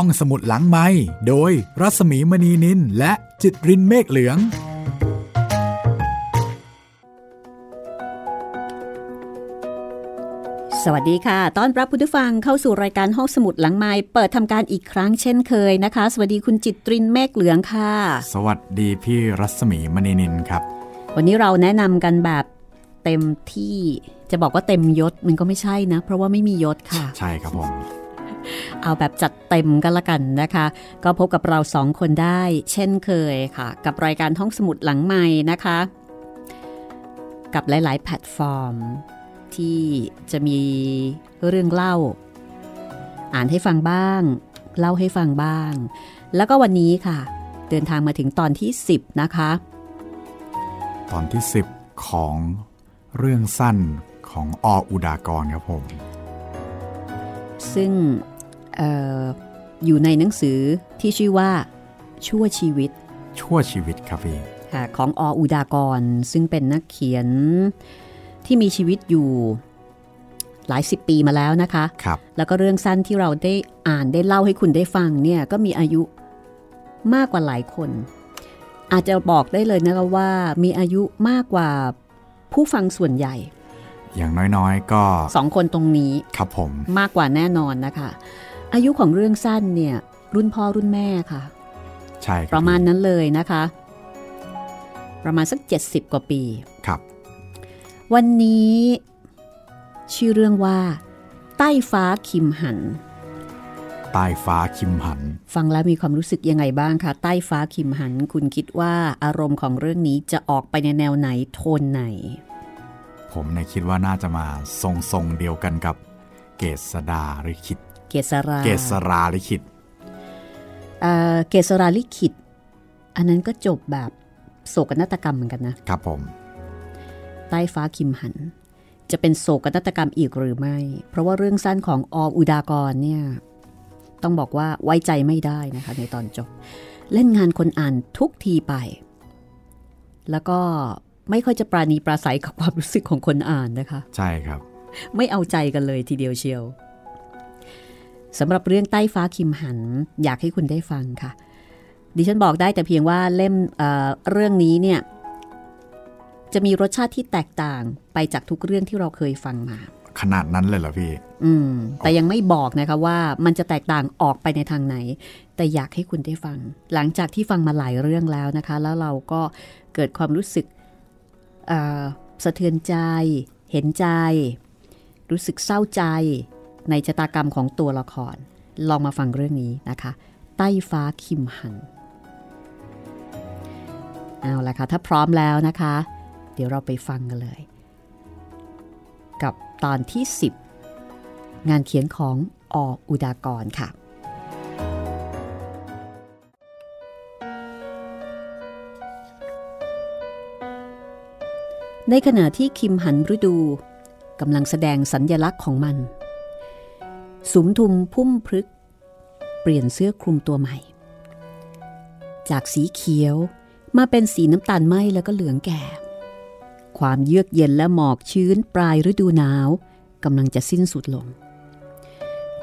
ห้องสมุดหลังไม้โดยรัสมีมณีนินและจิตรินเมฆเหลือง สวัสดีค่ะต้อนรับคุณผู้ฟังเข้าสู่รายการห้องสมุดหลังไม้เปิดทำการอีกครั้งเช่นเคยนะคะ สวัสดีคุณจิตรินเมฆเหลืองค่ะ สวัสดีพี่รัศมีมณีนินครับ วันนี้เราแนะนำกันแบบเต็มที่จะบอกว่าเต็มยศมันก็ไม่ใช่นะ เพราะว่าไม่มียศค่ะ ใช่ครับผม เอาแบบจัดเต็มกันละกันนะคะ ก็พบกับเราสองคนได้ เช่นเคยค่ะ กับรายการห้องสมุดหลังใหม่นะคะ กับหลาย ๆ แพลตฟอร์ม ที่จะมีเรื่องเล่า อ่านให้ฟังบ้าง เล่าให้ฟังบ้าง แล้วก็วันนี้ค่ะ เดินทางมาถึงตอนที่ 10 นะคะ ตอนที่ 10 ของเรื่องสั้นของออุดากรครับผม ซึ่งเอออยู่ในหนังสือที่ชื่อว่า ชั่วชีวิต ชั่วชีวิตครับพี่ค่ะของออุดากร ซึ่งเป็นนักเขียนที่มีชีวิตอยู่หลายสิบปีมาแล้วนะคะครับแล้วก็เรื่องสั้นที่เราได้อ่านได้เล่าให้คุณได้ฟังเนี่ยก็มีอายุมากกว่าหลายคน อาจจะบอกได้เลยนะคะว่ามีอายุมากกว่าผู้ฟังส่วนใหญ่ อย่างน้อยๆ ก็สองคนตรงนี้ครับผมมากกว่าแน่นอนนะคะ อายุของเรื่องสั้นเนี่ย รุ่นพ่อรุ่นแม่ค่ะ ใช่คบประมาณนั้นเลยนะคะ ประมาณสัก 70 กว่าปีครับ วันนี้ชื่อเรื่องว่า ใต้ฟ้าคิมหัน ใต้ฟ้าคิมหัน ฟังแล้วมีความรู้สึกยังไงบ้างคะ ใต้ฟ้าคิมหัน คุณคิดว่าอารมณ์ของเรื่องนี้จะออกไปในแนวไหนโทนไหน ผมเนี่ยคิดว่าน่าจะมาทรงทรงๆเดียวกันกับเกษดาลิขิต เกษราเกษราลิขิตเอ่อเกษราลิขิต อันนั้นก็จบแบบโศกนาฏกรรมเหมือนกันนะครับผม ใต้ฟ้าคิมหัน จะเป็นโศกนาฏกรรมอีกหรือไม่ เพราะว่าเรื่องสั้นของออุดากรเนี่ย ต้องบอกว่าไว้ใจไม่ได้นะคะ ในตอนจบ เล่นงานคนอ่านทุกทีไป แล้วก็ไม่ค่อยจะปราณีปราศัยกับความรู้สึกของคนอ่านนะคะ ใช่ครับ ไม่เอาใจกันเลยทีเดียวเชียว สำหรับเรื่องใต้ฟ้าคิมหัน อยากให้คุณได้ฟังค่ะ ดิฉันบอกได้แต่เพียงว่าเล่มเอ่อเรื่องนี้เนี่ย จะมีรสชาติที่แตกต่างไปจากทุกเรื่องที่เราเคยฟังมา ขนาดนั้นเลยเหรอพี่ อืม แต่ยังไม่บอกนะคะว่ามันจะแตกต่างออกไปในทางไหน แต่อยากให้คุณได้ฟัง หลังจากที่ฟังมาหลายเรื่องแล้วนะคะ แล้วเราก็เกิดความรู้สึกเอ่อสะเทือนใจ เห็นใจ รู้สึกเศร้าใจ ในชะตากรรมของตัวละคร ลองมาฟังเรื่องนี้นะคะ ใต้ฟ้าคิมหันเอาละค่ะ ถ้าพร้อมแล้วนะคะ เดี๋ยวเราไปฟังกันเลย กับตอนที่ 10 งานเขียนของออุดากรค่ะในขณะที่คิมหันฤดูกำลังแสดงสัญญลักษณ์ของมัน สุมทุมพุ่มพฤกเปลี่ยนเสื้อคลุมตัวใหม่ จากสีเขียวมาเป็นสีน้ำตาลไหมแล้วก็เหลืองแก่ ความเยือกเย็นและหมอกชื้นปลายฤดูหนาวกำลังจะสิ้นสุดลง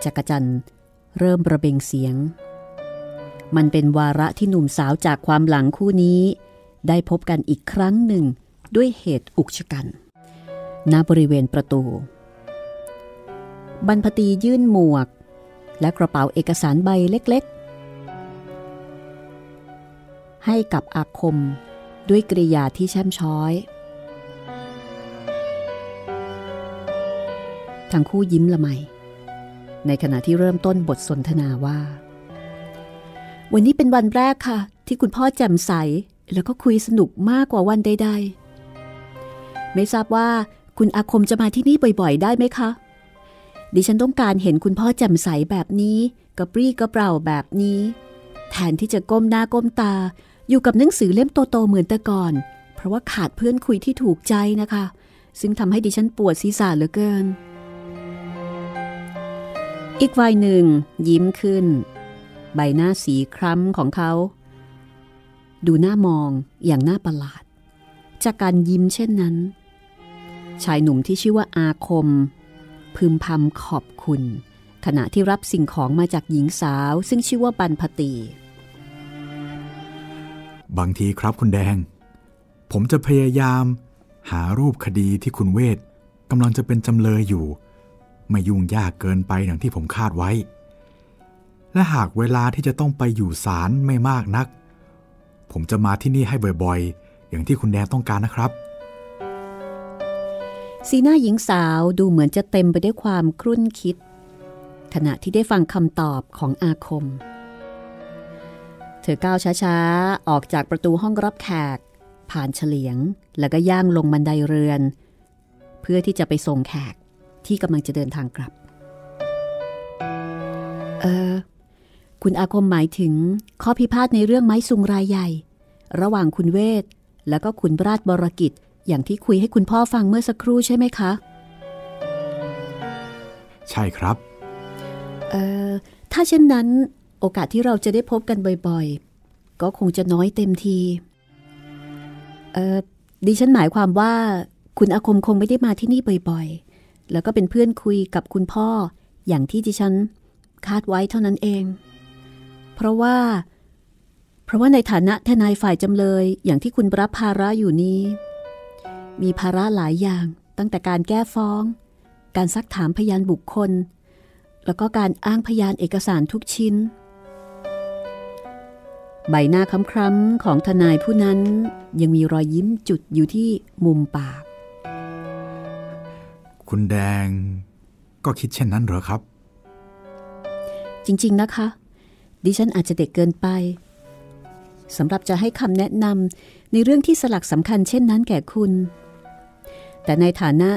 จักรจันเริ่มประเบงเสียง มันเป็นวาระที่หนุ่มสาวจากความหลังคู่นี้ ได้พบกันอีกครั้งหนึ่งด้วยเหตุอุกชะกัน ณบริเวณประตู บรรพตียื่นหมวก และกระเป๋าเอกสารใบเล็กๆ ให้กับอาคมด้วยกริยาที่แช่มช้อย ทั้งคู่ยิ้มละไม ในขณะที่เริ่มต้นบทสนทนาว่า วันนี้เป็นวันแรกค่ะ ที่คุณพ่อแจ่มใส แล้วก็คุยสนุกมากกว่าวันใด ๆ ไม่ทราบว่าคุณอาคมจะมาที่นี่บ่อย ๆ ได้ไหมคะ ดิฉันต้องการเห็นคุณพ่อแจ่มใสแบบนี้กระปรี้กระเปร่าแบบนี้ แทนที่จะก้มหน้าก้มตา อยู่กับหนังสือเล่มโตๆเหมือนแต่ก่อน เพราะว่าขาดเพื่อนคุยที่ถูกใจนะคะ ซึ่งทำให้ดิฉันปวดศีรษะเหลือเกิน อีกวัยหนึ่ง ยิ้มขึ้น ใบหน้าสีคล้ำของเขา ดูหน้ามองอย่างน่าประหลาด จากการยิ้มเช่นนั้น ชายหนุ่มที่ชื่อว่าอาคม พึมพำขอบคุณ ขณะที่รับสิ่งของมาจากหญิงสาว ซึ่งชื่อว่าบันพตี บางทีครับคุณแดง ผมจะพยายาม หารูปคดีที่คุณเวทกำลังจะเป็นจำเลยอยู่ ไม่ยุ่งยากเกินไปอย่างที่ผมคาดไว้ และหากเวลาที่จะต้องไปอยู่ศาลไม่มากนัก ผมจะมาที่นี่ให้บ่อยๆ อย่างที่คุณแดงต้องการนะครับ สีหน้าหญิงสาวดูเหมือนจะเต็มไปด้วยความครุ่นคิด ขณะที่ได้ฟังคำตอบของอาคม เธอก้าวช้าๆ ออกจากประตูห้องรับแขก ผ่านเฉลียง แล้วก็ย่างลงบันไดเรือน เพื่อที่จะไปส่งแขกที่กำลังจะเดินทางกลับ เออ คุณอาคมหมายถึงข้อพิพาทในเรื่องไม้ซุงรายใหญ่ ระหว่างคุณเวท แล้วก็คุณราชบรกิจ อย่างที่คุยให้คุณพ่อฟังเมื่อสักครู่ใช่ไหมคะ ใช่ครับ เออถ้าเช่นนั้น โอกาสที่เราจะได้พบกันบ่อยๆ ก็คงจะน้อยเต็มที เออดิฉันหมายความว่า คุณอาคมคงไม่ได้มาที่นี่บ่อยๆ แล้วก็เป็นเพื่อนคุยกับคุณพ่อ อย่างที่ดิฉันคาดไว้เท่านั้นเอง เพราะว่า เพราะว่าในฐานะทนายฝ่ายจำเลยอย่างที่คุณรับภาระอยู่นี้ มีภาระหลายอย่างตั้งแต่การแก้ฟ้อง การซักถามพยานบุคคล แล้วก็การอ้างพยานเอกสารทุกชิ้น ใบหน้าคล้ำๆของทนายผู้นั้นยังมีรอยยิ้มจุดอยู่ที่มุมปาก คุณแดงก็คิดเช่นนั้นเหรอครับ จริง ๆนะคะ ดิฉันอาจจะเด็กเกินไปสำหรับจะให้คำแนะนำในเรื่องที่สลักสำคัญเช่นนั้นแก่คุณ แต่ในฐานะ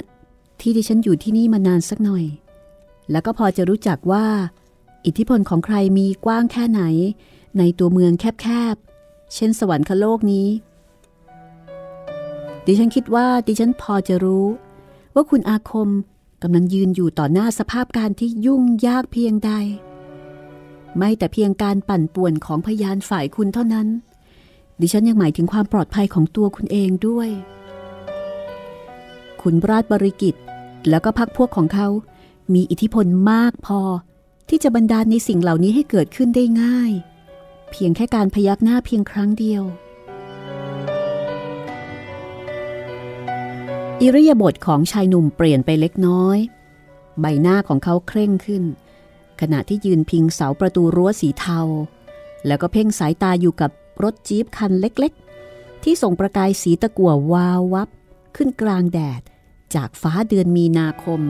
ที่ดิฉันอยู่ที่นี่มานานสักหน่อย แล้วก็พอจะรู้จักว่า อิทธิพลของใครมีกว้างแค่ไหน ในตัวเมืองแคบๆ เช่นสวรรคโลกนี้ ดิฉันคิดว่าดิฉันพอจะรู้ ว่าคุณอาคมกำลังยืนอยู่ต่อหน้าสภาพการที่ยุ่งยากเพียงใด ไม่แต่เพียงการปั่นป่วนของพยานฝ่ายคุณเท่านั้น ดิฉันยังหมายถึงความปลอดภัยของตัวคุณเองด้วย คุณราชบริกิตแล้วก็พักพวกของเขา มีอิทธิพลมากพอ ที่จะบันดาลในสิ่งเหล่านี้ให้เกิดขึ้นได้ง่าย เพียงแค่การพยักหน้าเพียงครั้งเดียว อิริยาบถของชายหนุ่มเปลี่ยนไปเล็กน้อย ใบหน้าของเขาเคร่งขึ้น ขณะที่ยืนพิงเสาประตูรั้วสีเทา แล้วก็เพ่งสายตาอยู่กับรถจี๊ปคันเล็กๆ ที่ส่งประกายสีตะกั่ววาววับขึ้นกลางแดด จากฟ้าเดือนมีนาคม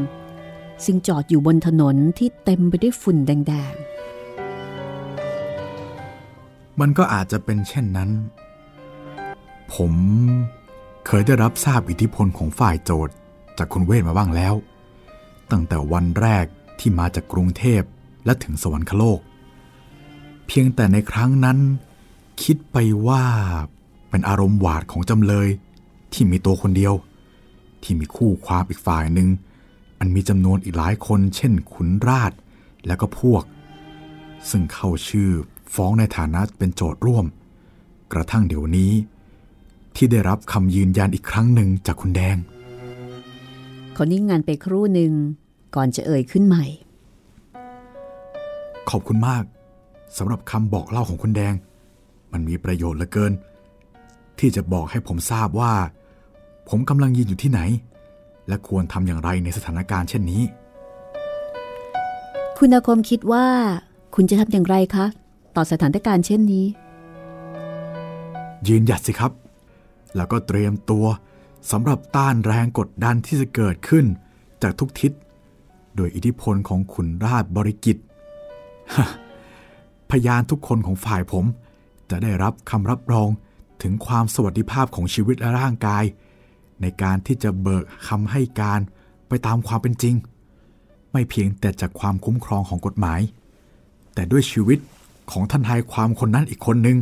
ซึ่งจอดอยู่บนถนนที่เต็มไปด้วยฝุ่นแดง ๆ มันก็อาจจะเป็นเช่นนั้น ผมเคยได้รับทราบอิทธิพลของฝ่ายโจทย์จากคุณเวทมาบ้างแล้ว ตั้งแต่วันแรกที่มาจากกรุงเทพและถึงสวรรคโลก เพียงแต่ในครั้งนั้น คิดไปว่าเป็นอารมณ์หวาดของจำเลยที่มีตัวคนเดียว ที่มีคู่ความอีกฝ่ายหนึ่งอันมีจำนวนอีกหลายคน เช่นขุนราชและก็พวก ซึ่งเข้าชื่อฟ้องในฐานะเป็นโจทย์ร่วม กระทั่งเดี๋ยวนี้ ที่ได้รับคำยืนยันอีกครั้งหนึ่งจากคุณแดงๆเขานิ่งงานไปครู่หนึ่งก่อนจะเอ่ยขึ้นใหม่ ขอบคุณมากสำหรับคำบอกเล่าของคุณแดง มันมีประโยชน์เหลือเกิน ที่จะบอกให้ผมทราบว่า ผมกำลังยืนอยู่ที่ไหน และควรทำอย่างไรในสถานการณ์เช่นนี้ คุณอาคมคิดว่า คุณจะทำอย่างไรคะ ต่อสถานการณ์เช่นนี้ ยืนหยัดสิครับ แล้วก็เตรียมตัวสำหรับต้านแรงกดดันที่จะเกิดขึ้นจากทุกทิศ โดยอิทธิพลของขุนราชบริกิตพยานทุกคนของฝ่ายผม จะได้รับคำรับรองถึงความสวัสดิภาพของชีวิตและร่างกาย ในการที่จะเบิกคำให้การไปตามความเป็นจริง ไม่เพียงแต่จากความคุ้มครองของกฎหมาย แต่ด้วยชีวิตของทนายความคนนั้นอีกคนหนึ่ง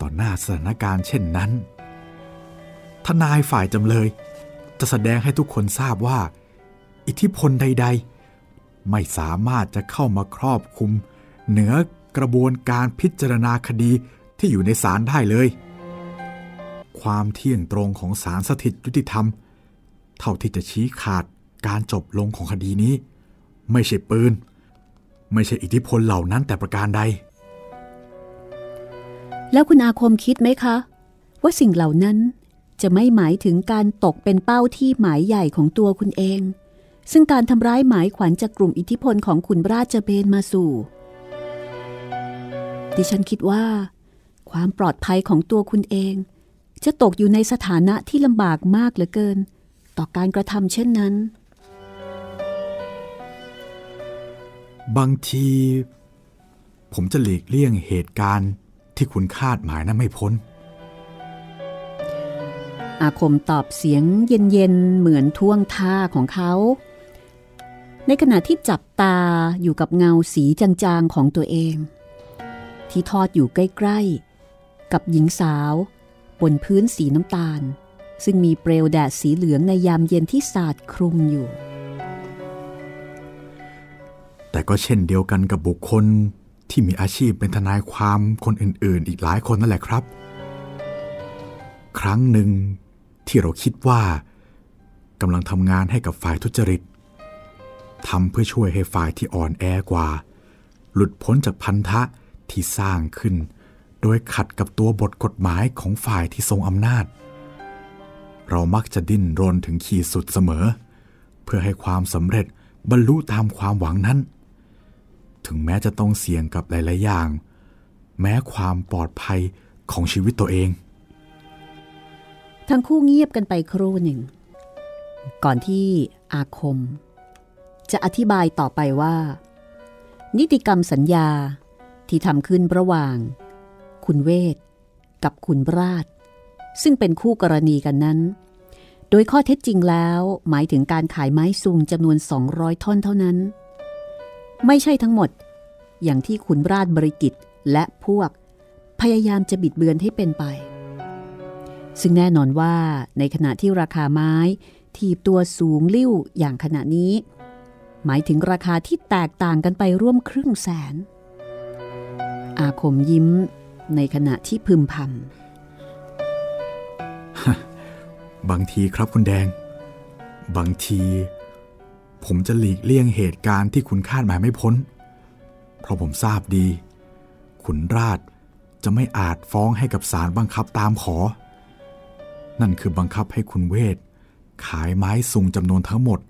ต่อหน้าสถานการณ์เช่นนั้น ทนายฝ่ายจำเลย จะแสดงให้ทุกคนทราบว่า อิทธิพลใด ๆ ไม่สามารถจะเข้ามาครอบคุม เหนือกระบวนการพิจารณาคดีที่อยู่ในศาลได้เลย ความเที่ยงตรงของศาลสถิตยุติธรรม เท่าที่จะชี้ขาดการจบลงของคดีนี้ ไม่ใช่ปืน ไม่ใช่อิทธิพลเหล่านั้นแต่ประการใด แล้วคุณอาคมคิดไหมคะ ว่าสิ่งเหล่านั้นจะไม่หมายถึงการตกเป็นเป้าที่หมายใหญ่ของตัวคุณเอง ซึ่งการทำร้ายหมายขวัญจากกลุ่มอิทธิพลของขุนราชเบนมาสู่ ดิฉันคิดว่า ความปลอดภัยของตัวคุณเอง จะตกอยู่ในสถานะที่ลำบากมากเหลือเกิน ต่อการกระทำเช่นนั้น บางที ผมจะหลีกเลี่ยงเหตุการณ์ที่คุณคาดหมายนั้นไม่พ้น อาคมตอบเสียงเย็นๆ เหมือนท่วงท่าของเขา ในขณะที่จับตาอยู่กับเงาสีจางๆของตัวเอง ที่ทอดอยู่ใกล้ๆ กับหญิงสาว บนพื้นสีน้ำตาล ซึ่งมีเปลวแดดสีเหลืองในยามเย็นที่สาดคลุมอยู่ แต่ก็เช่นเดียวกันกับบุคคลที่มีอาชีพเป็นทนายความคนอื่น ๆ อีกหลายคนนั่นแหละครับ ครั้งหนึ่งที่เราคิดว่ากำลังทำงานให้กับฝ่ายทุจริตทำเพื่อช่วยให้ฝ่ายที่อ่อนแอกว่า หลุดพ้นจากพันธะที่สร้างขึ้น โดยขัดกับตัวบทกฎหมายของฝ่ายที่ทรงอำนาจ เรามักจะดิ้นรนถึงขีดสุดเสมอ เพื่อให้ความสำเร็จบรรลุตามความหวังนั้น ถึงแม้จะต้องเสี่ยงกับหลายๆอย่าง แม้ความปลอดภัยของชีวิตตัวเอง ทั้งคู่เงียบกันไปครู่หนึ่ง ก่อนที่อาคม จะอธิบายต่อไปว่า นิติกรรมสัญญาที่ทำขึ้นระหว่าง คุณเวทกับคุณราช ซึ่งเป็นคู่กรณีกันนั้น โดยข้อเท็จจริงแล้วหมายถึงการขายไม้ซุงจำนวน 200 ท่อนเท่านั้น ไม่ใช่ทั้งหมด อย่างที่ขุนราชบริกิตและพวก พยายามจะบิดเบือนให้เป็นไป ซึ่งแน่นอนว่าในขณะที่ราคาไม้ทีบตัวสูงลิ่วอย่างขณะนี้ หมายถึงราคาที่แตกต่างกันไปร่วมครึ่งแสน อาคมยิ้ม ในขณะที่พึมพำบางทีครับคุณแดง บางที ผมจะหลีกเลี่ยงเหตุการณ์ที่คุณคาดหมายไม่พ้น เพราะผมทราบดี ขุนราชจะไม่อาจฟ้องให้กับศาลบังคับตามขอ นั่นคือบังคับให้คุณเวท ขายไม้สุงจำนวนทั้งหมด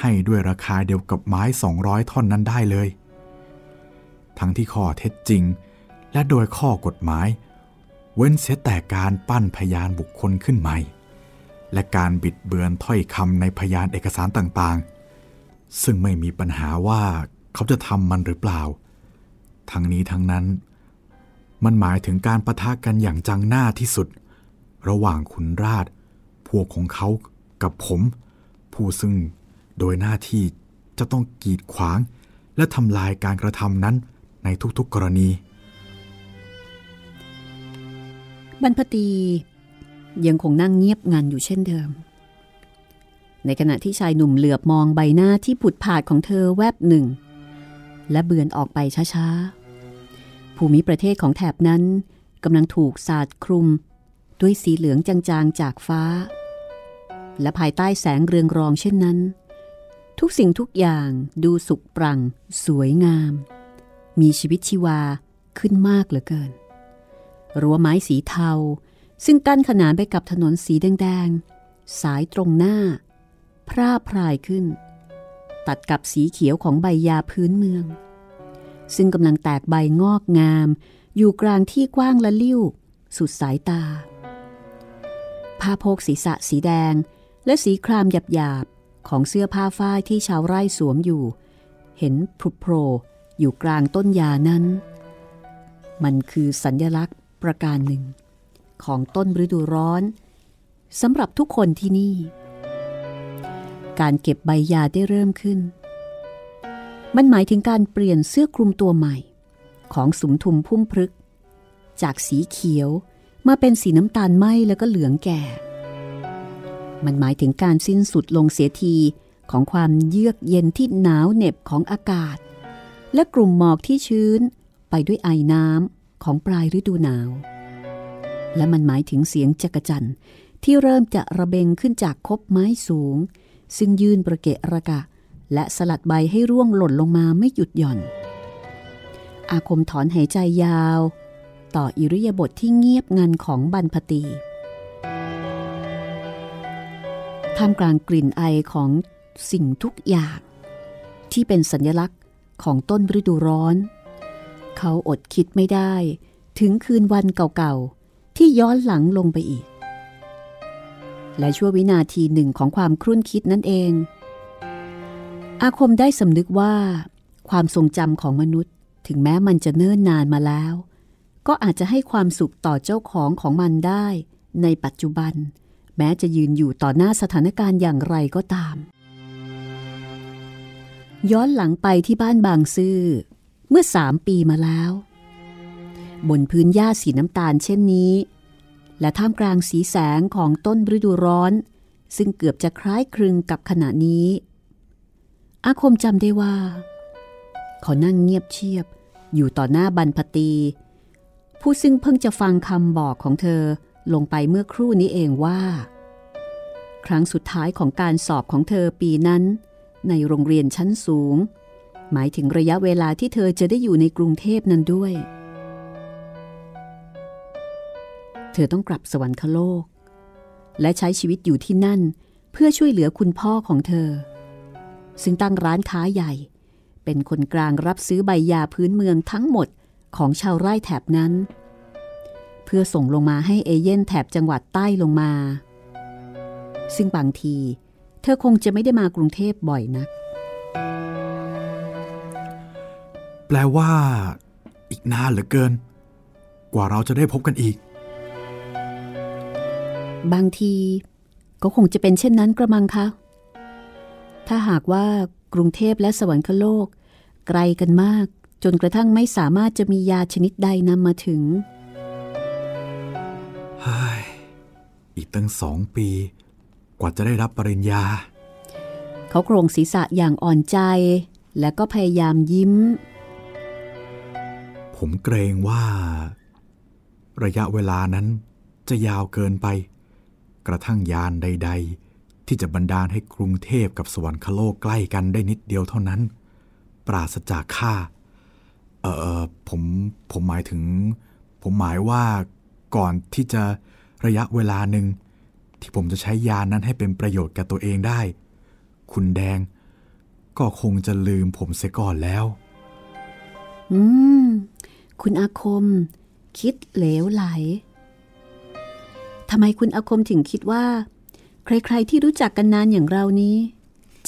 ให้ด้วยราคาเดียวกับไม้ 200 ท่อนนั้นได้เลย ทั้งที่ข้อเท็จจริง และโดยข้อกฎหมาย เว้นเสียแต่การปั้นพยานบุคคลขึ้นใหม่ และการบิดเบือนถ้อยคำในพยานเอกสารต่างๆ ซึ่งไม่มีปัญหาว่าเขาจะทำมันหรือเปล่า ทั้งนี้ทั้งนั้น มันหมายถึงการประทะกันอย่างจังหน้าที่สุด ระหว่างขุนราช พวกของเขากับผม ผู้ซึ่งโดยหน้าที่จะต้องกีดขวาง และทำลายการกระทำนั้นในทุกๆกรณี บรรพตียังคงนั่งเงียบงันอยู่เช่นเดิม ในขณะที่ชายหนุ่มเหลือบมองใบหน้าที่ผุดผาดของเธอแวบหนึ่ง และเบือนออกไปช้าๆ ภูมิประเทศของแถบนั้นกำลังถูกสาดคลุม ด้วยสีเหลืองจางๆจากฟ้า และภายใต้แสงเรืองรองเช่นนั้น ทุกสิ่งทุกอย่างดูสุกปรัง สวยงาม มีชีวิตชีวาขึ้นมากเหลือเกิน รั้วไม้สีเทา ซึ่งกั้นขนานไปกับถนนสีแดงๆ สายตรงหน้า พร่าพรายขึ้น ตัดกับสีเขียวของใบยาพื้นเมือง ซึ่งกำลังแตกใบงอกงาม อยู่กลางที่กว้างและลิ้ว สุดสายตา ผ้าโพกศีรษะสีแดง และสีครามหยาบๆ ของเสื้อผ้าฝ้ายที่ชาวไร่สวมอยู่ เห็นพรุโผรอยู่กลางต้นยานั้นมันคือสัญญลักษณ์ ประการหนึ่ง ของต้นฤดูร้อนสำหรับทุกคนที่นี่ การเก็บใบยาได้เริ่มขึ้น มันหมายถึงการเปลี่ยนเสื้อคลุมตัวใหม่ ของสุมทุมพุ่มพฤก จากสีเขียวมาเป็นสีน้ำตาลไหมแล้วก็เหลืองแก่ มันหมายถึงการสิ้นสุดลงเสียทีของความเยือกเย็นที่หนาวเหน็บของอากาศ และกลุ่มหมอกที่ชื้นไปด้วยไอน้ำ ของปลายฤดูหนาว และมันหมายถึงเสียงจักจั่นที่เริ่มจะระเบงขึ้นจากคบไม้สูง ซึ่งยื่นประเกะระกะ และสลัดใบให้ร่วงหล่นลงมาไม่หยุดหย่อน อาคมถอนหายใจยาว ต่ออิริยาบถทที่เงียบงันของบรรพตีท่ามกลางกลิ่นไอของสิ่งทุกอย่าง ที่เป็นสัญลักษณ์ของต้นฤดูร้อน เขาอดคิดไม่ได้ ถึงคืนวันเก่าๆ ที่ย้อนหลังลงไปอีก และชั่ววินาทีหนึ่งของความครุ่นคิดนั่นเอง อาคมได้สำนึกว่า ความทรงจำของมนุษย์ ถึงแม้มันจะเนิ่นนานมาแล้ว ก็อาจจะให้ความสุขต่อเจ้าของของมันได้ในปัจจุบัน แม้จะยืนอยู่ต่อหน้าสถานการณ์อย่างไรก็ตามย้อนหลังไปที่บ้านบางซื่อ เมื่อสามปีมาแล้ว บนพื้นหญ้าสีน้ำตาลเช่นนี้ และท่ามกลางสีแสงของต้นฤดูร้อน ซึ่งเกือบจะคล้ายคลึงกับขณะนี้ อาคมจำได้ว่า เขานั่งเงียบเชียบอยู่ต่อหน้าบรรพตี ผู้ซึ่งเพิ่งจะฟังคำบอกของเธอลงไปเมื่อครู่นี้เองว่า ครั้งสุดท้ายของการสอบของเธอปีนั้น ในโรงเรียนชั้นสูง หมายถึงระยะเวลาที่เธอจะได้อยู่ในกรุงเทพนั้นด้วย เธอต้องกลับสวรรคโลก และใช้ชีวิตอยู่ที่นั่นเพื่อช่วยเหลือคุณพ่อของเธอ ซึ่งตั้งร้านค้าใหญ่ เป็นคนกลางรับซื้อใบยาพื้นเมืองทั้งหมดของชาวไร่แถบนั้น เพื่อส่งลงมาให้เอเย่นแถบจังหวัดใต้ลงมา ซึ่งบางที เธอคงจะไม่ได้มากรุงเทพบ่อยนัก แปลว่า อีกนานเหลือเกิน กว่าเราจะได้พบกันอีก บางที ก็คงจะเป็นเช่นนั้นกระมังคะถ้าหากว่ากรุงเทพและสวรรคโลก ไกลกันมาก จนกระทั่งไม่สามารถจะมียาชนิดใดนำมาถึงอีกตั้งสองปี กว่าจะได้รับปริญญา เขาโครงศีรษะอย่างอ่อนใจ และก็พยายามยิ้ม ผมเกรงว่า ระยะเวลานั้นจะยาวเกินไป กระทั่งยานใด ๆ ที่จะบันดาลให้กรุงเทพกับสวรรคโลกใกล้กันได้นิดเดียวเท่านั้น ปราศจากข้าเออผมผมหมายถึง ผมหมายว่าก่อนที่จะระยะเวลาหนึ่งที่ผมจะใช้ยานนั้นให้เป็นประโยชน์แก่ตัวเองได้ คุณแดง ก็คงจะลืมผมเสียก่อนแล้ว อืม คุณอาคม คิดเหลวไหลทำไมคุณอาคมถึงคิดว่า ใครๆที่รู้จักกันนานอย่างเรานี้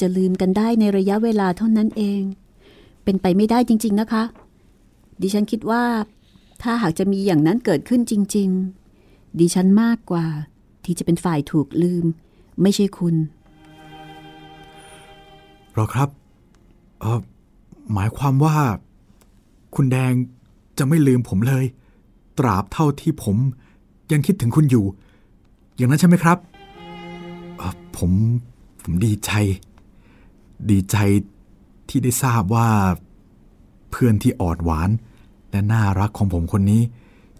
จะลืมกันได้ในระยะเวลาเท่านั้นเอง เป็นไปไม่ได้จริง ๆนะคะ ดิฉันคิดว่า ถ้าหากจะมีอย่างนั้นเกิดขึ้นจริง ๆ ดิฉันมากกว่า ที่จะเป็นฝ่ายถูกลืม ไม่ใช่คุณหรอครับ เออหมายความว่า คุณแดง จะไม่ลืมผมเลย ตราบเท่าที่ผมยังคิดถึงคุณอยู่ อย่างนั้นใช่ไหมครับ ผมผมดีใจ ดีใจที่ได้ทราบว่า เพื่อนที่อ่อนหวาน และน่ารักของผมคนนี้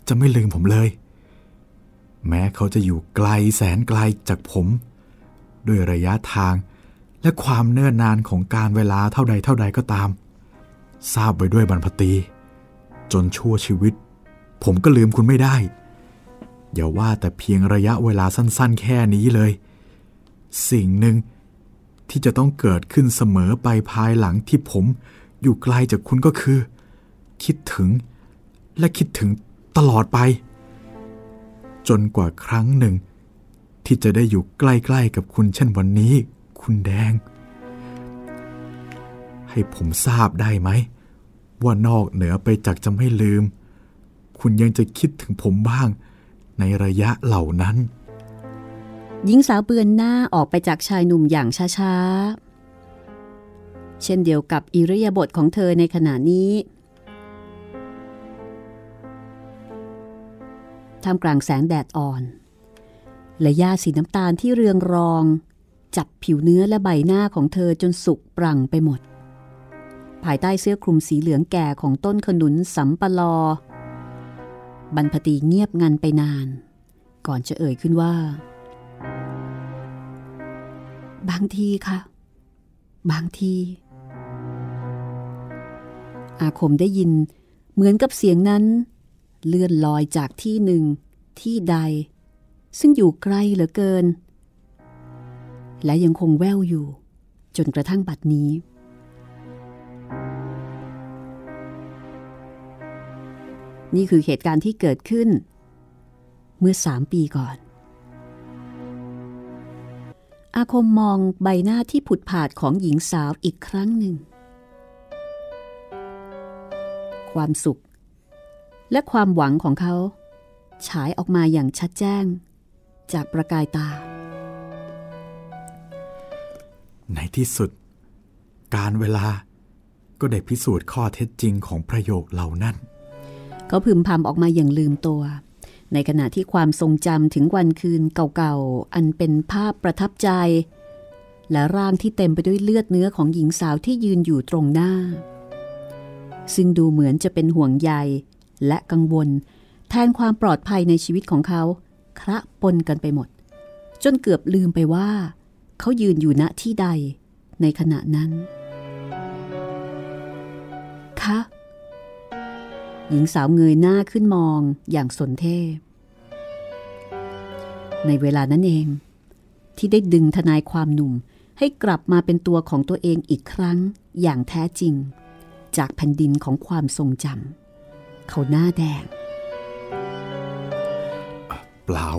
จะไม่ลืมผมเลย แม้เขาจะอยู่ไกลแสนไกลจากผม ด้วยระยะทางและความเนิ่นนานของการเวลาเท่าใดเท่าใดก็ตาม ทราบไปด้วยบรรพตี จนชั่วชีวิต ผมก็ลืมคุณไม่ได้ อย่าว่าแต่เพียงระยะเวลาสั้นๆ แค่นี้เลย สิ่งหนึ่งที่จะต้องเกิดขึ้นเสมอไปภายหลังที่ผมอยู่ไกลจากคุณก็คือ คิดถึงและคิดถึงตลอดไป จนกว่าครั้งหนึ่ง ที่จะได้อยู่ใกล้ๆกับคุณเช่นวันนี้ คุณแดง ให้ผมทราบได้ไหม ว่านอกเหนือไปจากจะไม่ลืม คุณยังจะคิดถึงผมบ้าง ในระยะเหล่านั้น หญิงสาวเบือนหน้าออกไปจากชายหนุ่มอย่างช้าๆ เช่นเดียวกับอิริยาบถของเธอในขณะนี้ท่ามกลางแสงแดดอ่อน และหญ้าสีน้ำตาลที่เรืองรอง จับผิวเนื้อและใบหน้าของเธอจนสุกปรั่งไปหมด ภายใต้เสื้อคลุมสีเหลืองแก่ของต้นขนุนสัมปลอบรรพตีเงียบงันไปนาน ก่อนจะเอ่ยขึ้นว่า บางทีค่ะ บางที อาคมได้ยินเหมือนกับเสียงนั้น เลื่อนลอยจากที่หนึ่ง ที่ใด ซึ่งอยู่ไกลเหลือเกิน และยังคงแว่วอยู่ จนกระทั่งบัดนี้ นี่คือเหตุการณ์ที่เกิดขึ้น เมื่อสามปีก่อน อาคมมองใบหน้าที่ผุดผาดของหญิงสาวอีกครั้งหนึ่ง ความสุข และความหวังของเขา ฉายออกมาอย่างชัดแจ้ง จากประกายตา ในที่สุด การเวลาก็ได้พิสูจน์ข้อเท็จจริงของประโยคเหล่านั้น เขาพึมพำออกมาอย่างลืมตัว ในขณะที่ความทรงจำถึงวันคืนเก่าๆ อันเป็นภาพประทับใจ และร่างที่เต็มไปด้วยเลือดเนื้อของหญิงสาวที่ยืนอยู่ตรงหน้า ซึ่งดูเหมือนจะเป็นห่วงใยและกังวล แทนความปลอดภัยในชีวิตของเขาคระปนกันไปหมด จนเกือบลืมไปว่า เขายืนอยู่ณที่ใดในขณะนั้นคะ หญิงสาวเงยหน้าขึ้นมองอย่างสนเทพในเวลานั้นเอง ที่ได้ดึงทนายความหนุ่มให้กลับมาเป็นตัวของตัวเองอีกครั้งอย่างแท้จริง จากแผ่นดินของความทรงจำเขาหน้าแดง เปล่า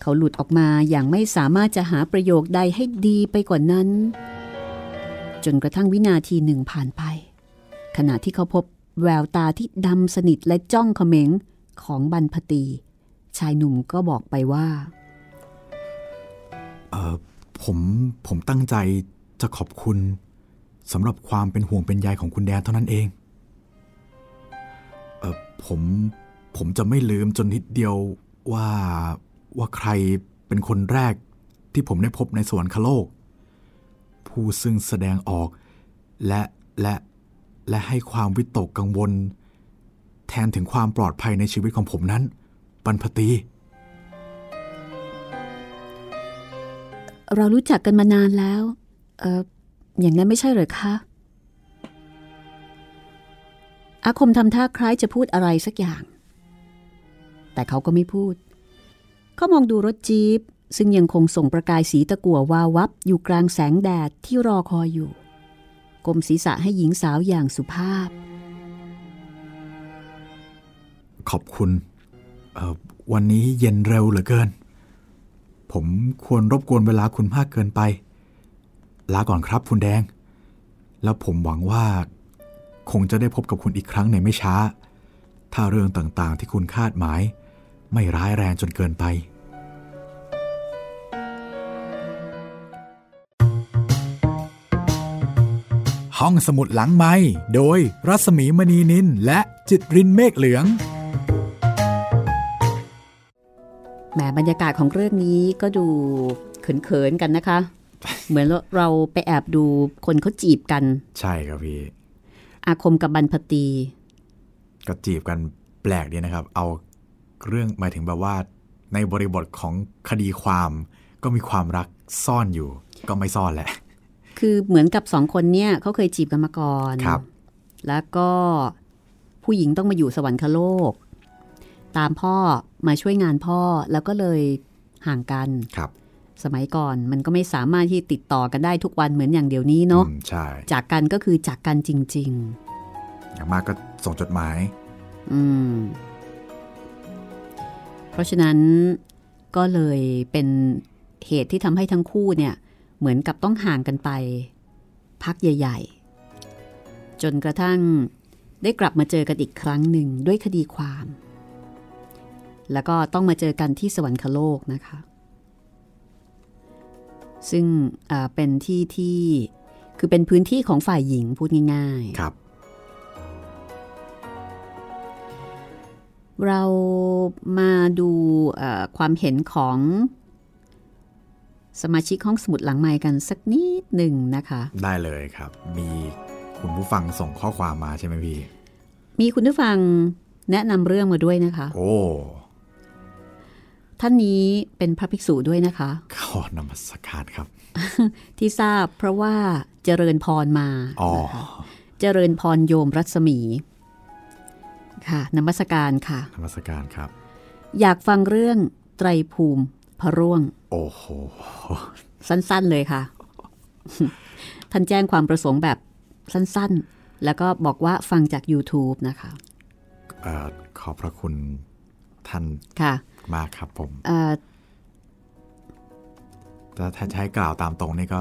เขาหลุดออกมาอย่างไม่สามารถจะหาประโยคใดให้ดีไปกว่านั้น จนกระทั่งวินาทีหนึ่งผ่านไป ขณะที่เขาพบ แววตาที่ดำสนิทและจ้องเขม็งของบรรพตี ชายหนุ่มก็บอกไปว่า เออผมผมตั้งใจจะขอบคุณสำหรับความเป็นห่วงเป็นใยของคุณแดนเท่านั้นเอง เออผมผมจะไม่ลืมจนนิดเดียวว่าว่าใครเป็นคนแรกที่ผมได้พบในสวรรคโลก ผู้ซึ่งแสดงออกและและ และให้ความวิตกกังวล แทนถึงความปลอดภัยในชีวิตของผมนั้นบรรพตี เรารู้จักกันมานานแล้ว เอออย่างนั้นไม่ใช่เหรอคะอาคมทำท่าคล้ายจะพูดอะไรสักอย่าง แต่เขาก็ไม่พูด เขามองดูรถจี๊ปซึ่งยังคงส่งประกายสีตะกั่ววาววับอยู่กลางแสงแดดที่รอคอยอยู่ กลมศีรษะให้หญิงสาวอย่างสุภาพ ขอบคุณ วันนี้เย็นเร็วเหลือเกิน ผมควรรบกวนเวลาคุณมากเกินไป ลาก่อนครับคุณแดง แล้วผมหวังว่าคงจะได้พบกับคุณอีกครั้งในไม่ช้า ถ้าเรื่องต่างๆที่คุณคาดหมาย ไม่ร้ายแรงจนเกินไป ห้องสมุดหลังไม้โดยรัสมีมณีนินและจิตรินเมฆเหลืองแหมบรรยากาศของเรื่องนี้ก็ดูเขินๆกันนะคะ เหมือนเราไปแอบดูคนเขาจีบกัน ใช่ครับพี่ อาคมกับบรรพตีก็จีบกันแปลกดีนะครับ เอาเรื่องหมายถึงแบบว่า ในบริบทของคดีความก็มีความรักซ่อนอยู่ ก็ไม่ซ่อนแหละ คือเหมือนกับสองคนเนี่ยเขาเคยจีบกันมาก่อนครับ แล้วก็ผู้หญิงต้องมาอยู่สวรรคโลก ตามพ่อมาช่วยงานพ่อแล้วก็เลยห่างกันครับ สมัยก่อนมันก็ไม่สามารถที่ติดต่อกันได้ทุกวันเหมือนอย่างเดี๋ยวนี้เนาะอืมใช่จากกันก็คือจากกันจริงอย่างมากก็ส่งจดหมายๆอืม เพราะฉะนั้นก็เลยเป็นเหตุที่ทำให้ทั้งคู่เนี่ย เหมือนกับต้องห่างกันไป พักใหญ่ ๆ จนกระทั่งได้กลับมาเจอกันอีกครั้งหนึ่งด้วยคดีความ แล้วก็ต้องมาเจอกันที่สวรรคโลกนะคะ ซึ่งอ่าเป็นที่ที่คือเป็นพื้นที่ของฝ่ายหญิงพูดง่ายๆ ครับ เรามาดูเอ่อความเห็นของ สมาชิกห้องสมุดหลังไม้กันสักนิดหนึ่งนะคะ ได้เลยครับ มีคุณผู้ฟังส่งข้อความมาใช่ไหมพี่ มีคุณผู้ฟังแนะนำเรื่องมาด้วยนะคะ โอ้ท่านนี้เป็นพระภิกษุด้วยนะคะ ขอนมัสการครับ ที่ทราบเพราะว่าเจริญพรมาอ๋อนะคะเจริญพรโยมรัศมี ค่ะนมัสการค่ะนมัสการครับ อยากฟังเรื่องไตรภูมิ พระร่วง โอ้โห สั้นๆเลยค่ะ ท่านแจ้งความประสงค์แบบสั้นๆ แล้วก็บอกว่าฟังจาก YouTube นะคะเอ่อขอบพระคุณท่านค่ะมากครับผมเอ่อแต่ถ้าใช้กล่าวตามตรงนี่ก็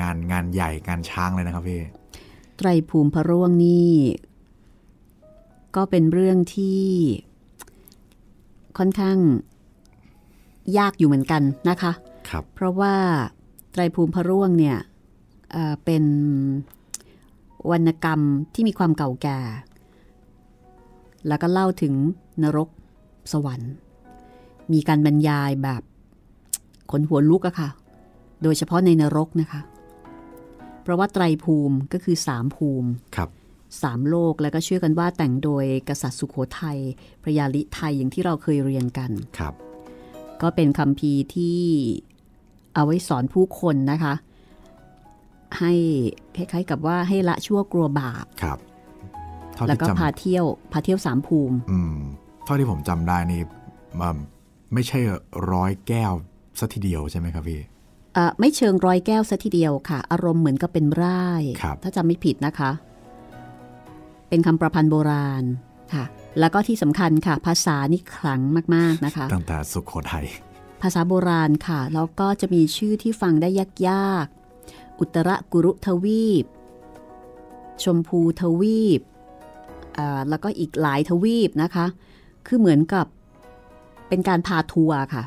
งานงานใหญ่งานช้างเลยนะครับพี่ ไตรภูมิพระร่วงนี่ ก็เป็นเรื่องที่ค่อนข้าง ยากอยู่เหมือนกันนะคะครับเพราะว่าไตรภูมิพระร่วงเนี่ยเอ่อเป็นวรรณกรรมที่มีความเก่าแก่ แล้วก็เล่าถึงนรกสวรรค์ มีการบรรยายแบบขนหัวลุกอะค่ะ โดยเฉพาะในนรกนะคะ เพราะว่าไตรภูมิก็คือสามภูมิครับสามโลกแล้วก็เชื่อกันว่าแต่งโดยกษัตริย์สุขโขทัยพระยาลิไทยอย่างที่เราเคยเรียนกันครับ ก็เป็นคำพีร์ที่เอาไว้สอนผู้คนนะคะ ให้คล้ายๆกับว่าให้ละชั่วกลัวบาปครับเท่าแล้วที่ก็จพาเที่ยวพาเที่ยวสามภูมิำอืมเท่าที่ผมจำได้นี่มันไม่ใช่ร้อยแก้วสัทีเดียวใช่ไหมครับพี่เอ่อไม่เชิงร้อยแก้วซะทีเดียวค่ะ อารมณ์เหมือนกับเป็นร่ายครับถ้าจำไม่ผิดนะคะ เป็นคำประพันธ์โบราณค่ะ แล้วก็ที่สำคัญค่ะ ภาษานี่ขลังมากๆนะคะ ตั้งแต่สุขโขทัย ภาษาโบราณค่ะ แล้วก็จะมีชื่อที่ฟังได้ยากๆ อุตรกุรุทวีป ชมพูทวีปอ่าแล้วก็อีกหลายทวีปนะคะ คือเหมือนกับเป็นการพาทัวร์ค่ะ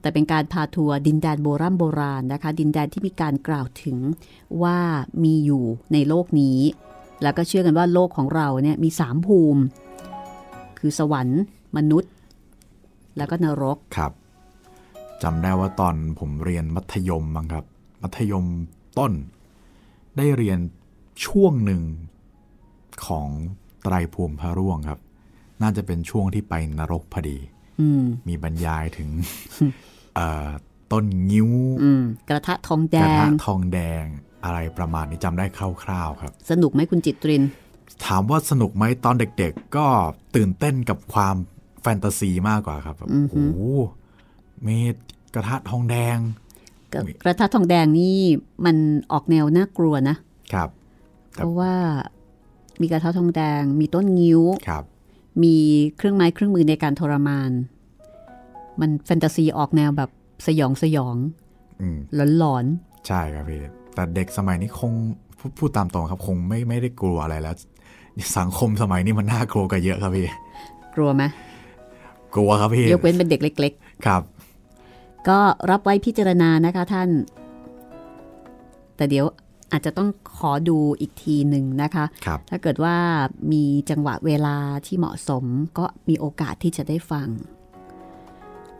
แต่เป็นการพาทัวร์ดินแดนโบราณโบราณนะคะ ดินแดนที่มีการกล่าวถึงว่ามีอยู่ในโลกนี้ แล้วก็เชื่อกันว่าโลกของเราเนี่ยมีสามภูมิ คือสวรรค์ มนุษย์ แล้วก็นรกครับจำได้ว่าตอนผมเรียนมัธยมมั้งครับ มัธยมต้น ได้เรียนช่วงหนึ่งของไตรภูมิพระร่วงครับ น่าจะเป็นช่วงที่ไปนรกพอดีอืมมีบรรยายถึงเอ่อต้นงิ้วอืมกระทะทองแดกระทะงทองแดงอะไรประมาณนี้จำได้คร่าวๆครับ สนุกไหมคุณจิตริน ถามว่าสนุกไหมตอนเด็กๆ ก็ตื่นเต้นกับความแฟนตาซีมากกว่าครับแบบอือโอ้หือโหมีกระทะทองแดงกระกระทะทองแดงนี่มันออกแนวน่ากลัวนะครับ เพราะว่ามีกระทะทองแดง มีต้นงิ้วครับ มีเครื่องไม้เครื่องมือในการทรมาน มันแฟนตาซีออกแนวแบบสยองสยองอืมหลอนหลอนใช่ครับพี่แต่เด็กสมัยนี้คงพพูดตามตรงครับ คงไม่ไม่ได้กลัวอะไรแล้ว สังคมสมัยนี้มันน่ากลัวกันเยอะครับพี่ๆกลัวไหมกลัวครับพี่ยกเว้นเป็นเด็กเล็กครับๆก็รับไว้พิจารณานะคะท่าน แต่เดี๋ยวอาจจะต้องขอดูอีกทีหนึ่งนะคะครับถ้าเกิดว่ามีจังหวะเวลาที่เหมาะสมก็มีโอกาสที่จะได้ฟัง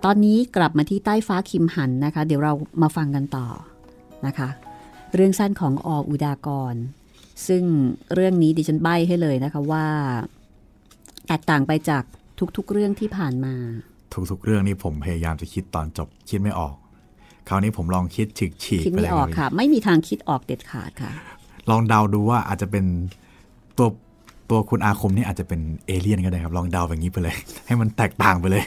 ตอนนี้กลับมาที่ใต้ฟ้าคิมหันนะคะ เดี๋ยวเรามาฟังกันต่อนะคะ เรื่องสั้นของออุดากร ซึ่งเรื่องนี้ดิฉันใบ้ให้เลยนะคะว่าแตกต่างไปจากทุกๆเรื่องที่ผ่านมา ทุกๆเรื่องนี้ผมพยายามจะคิดตอนจบคิดไม่ออก คราวนี้ผมลองคิดฉีกฉีกคิดไปไม่เลยออกรับค่ะ ไม่มีทางคิดออกเด็ดขาดค่ะ ลองเดาดูว่าอาจจะเป็นตัวตัวคุณอาคมนี่อาจจะเป็นเอเลี่ยนก็ได้ครับ ลองเดาแบบนี้ไปเลย ให้มันแตกต่างไปเลย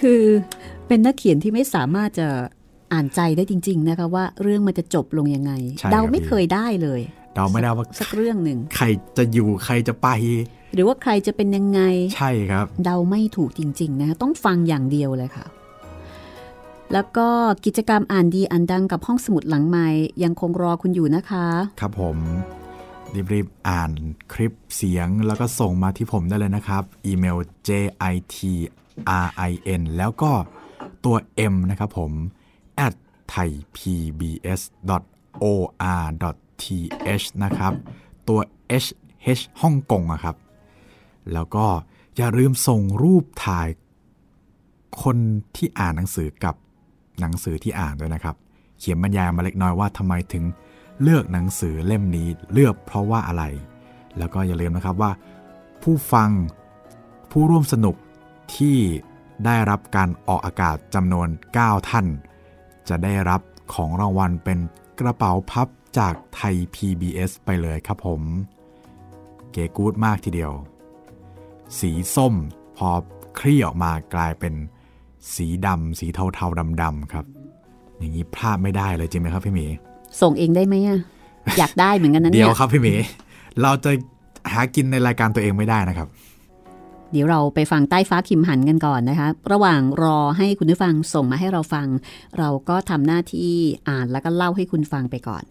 คือเป็นนักเขียนที่ไม่สามารถจะ อ่านใจได้จริง ๆ นะคะว่าเรื่องมันจะจบลงยังไงใช่เดาครับไม่พี่เคยได้เลย เดาไม่ได้ว่าสักเรื่องหนึ่งใครจะอยู่ใครจะไป หรือว่าใครจะเป็นยังไง ใช่ครับ เดาไม่ถูกจริง ๆ นะคะต้องฟังอย่างเดียวเลยค่ะ แล้วก็กิจกรรมอ่านดีอ่านดังกับห้องสมุดหลังใหม่ยังคงรอคุณอยู่นะคะ ครับผมรีบๆอ่านคลิปเสียงแล้วก็ส่งมาที่ผมได้เลยนะครับ อีเมล jitrin แล้วก็ตัว m นะครับผม at thaipbs.or.th นะครับ ตัว h h ฮ่องกงอะครับ แล้วก็อย่าลืมส่งรูปถ่าย คนที่อ่านหนังสือกับหนังสือที่อ่านด้วยนะครับ เขียนบรรยายมาเล็กน้อยว่าทำไมถึงเลือกหนังสือเล่มนี้เลือกเพราะว่าอะไร แล้วก็อย่าลืมนะครับว่า ผู้ฟังผู้ร่วมสนุกที่ได้รับการออกอากาศจำนวน 9 ท่าน จะได้รับของรางวัลเป็นกระเป๋าพับจากไทย PBS ไปเลยครับผม เก๋กูดมากทีเดียว สีส้มพอคลี่ออกมากลายเป็นสีดำสีเทาๆดำๆครับ อย่างนี้พลาดไม่ได้เลยจริงไหมครับพี่หมี ส่งเองได้ไหมอะอยากได้เหมือนกันนะเนี่เดี๋ยยวครับพี่หมี เราจะหากินในรายการตัวเองไม่ได้นะครับ เดี๋ยวเราไปฟังใต้ฟ้าคิมหันกันก่อนนะคะ ระหว่างรอให้คุณผู้ฟังส่งมาให้เราฟัง เราก็ทำหน้าที่อ่านแล้วก็เล่าให้คุณฟังไปก่อน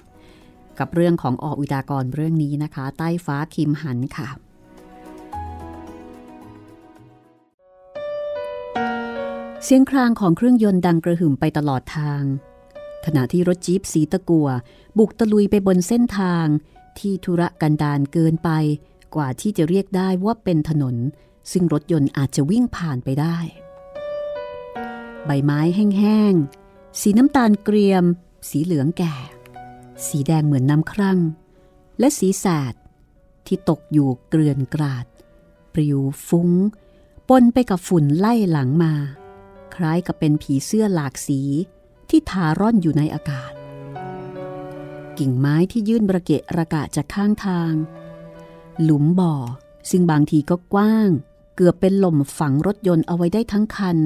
กับเรื่องของออกอุตากรเรื่องนี้นะคะ ใต้ฟ้าคิมหันค่ะเสียงครางของเครื่องยนต์ดังกระหึ่มไปตลอดทาง ขณะที่รถจี๊ปสีตะกัว บุกตะลุยไปบนเส้นทาง ที่ธุระกันดารเกินไป กว่าที่จะเรียกได้ว่าเป็นถนน ซึ่งรถยนต์อาจจะวิ่งผ่านไปได้ ใบไม้แห้งๆ สีน้ำตาลเกรียม สีเหลืองแก่ สีแดงเหมือนน้ำครั่ง และสีแสดที่ตกอยู่เกลื่อนกราด ปลิวฟุ้ง ปนไปกับฝุ่นไล่หลังมา คล้ายกับเป็นผีเสื้อหลากสีที่ทาร่อนอยู่ในอากาศ กิ่งไม้ที่ยื่นระเกะระกะจากข้างทาง หลุมบ่อซึ่งบางทีก็กว้าง เกือบเป็นหล่มฝังรถยนต์เอาไว้ได้ทั้งคัน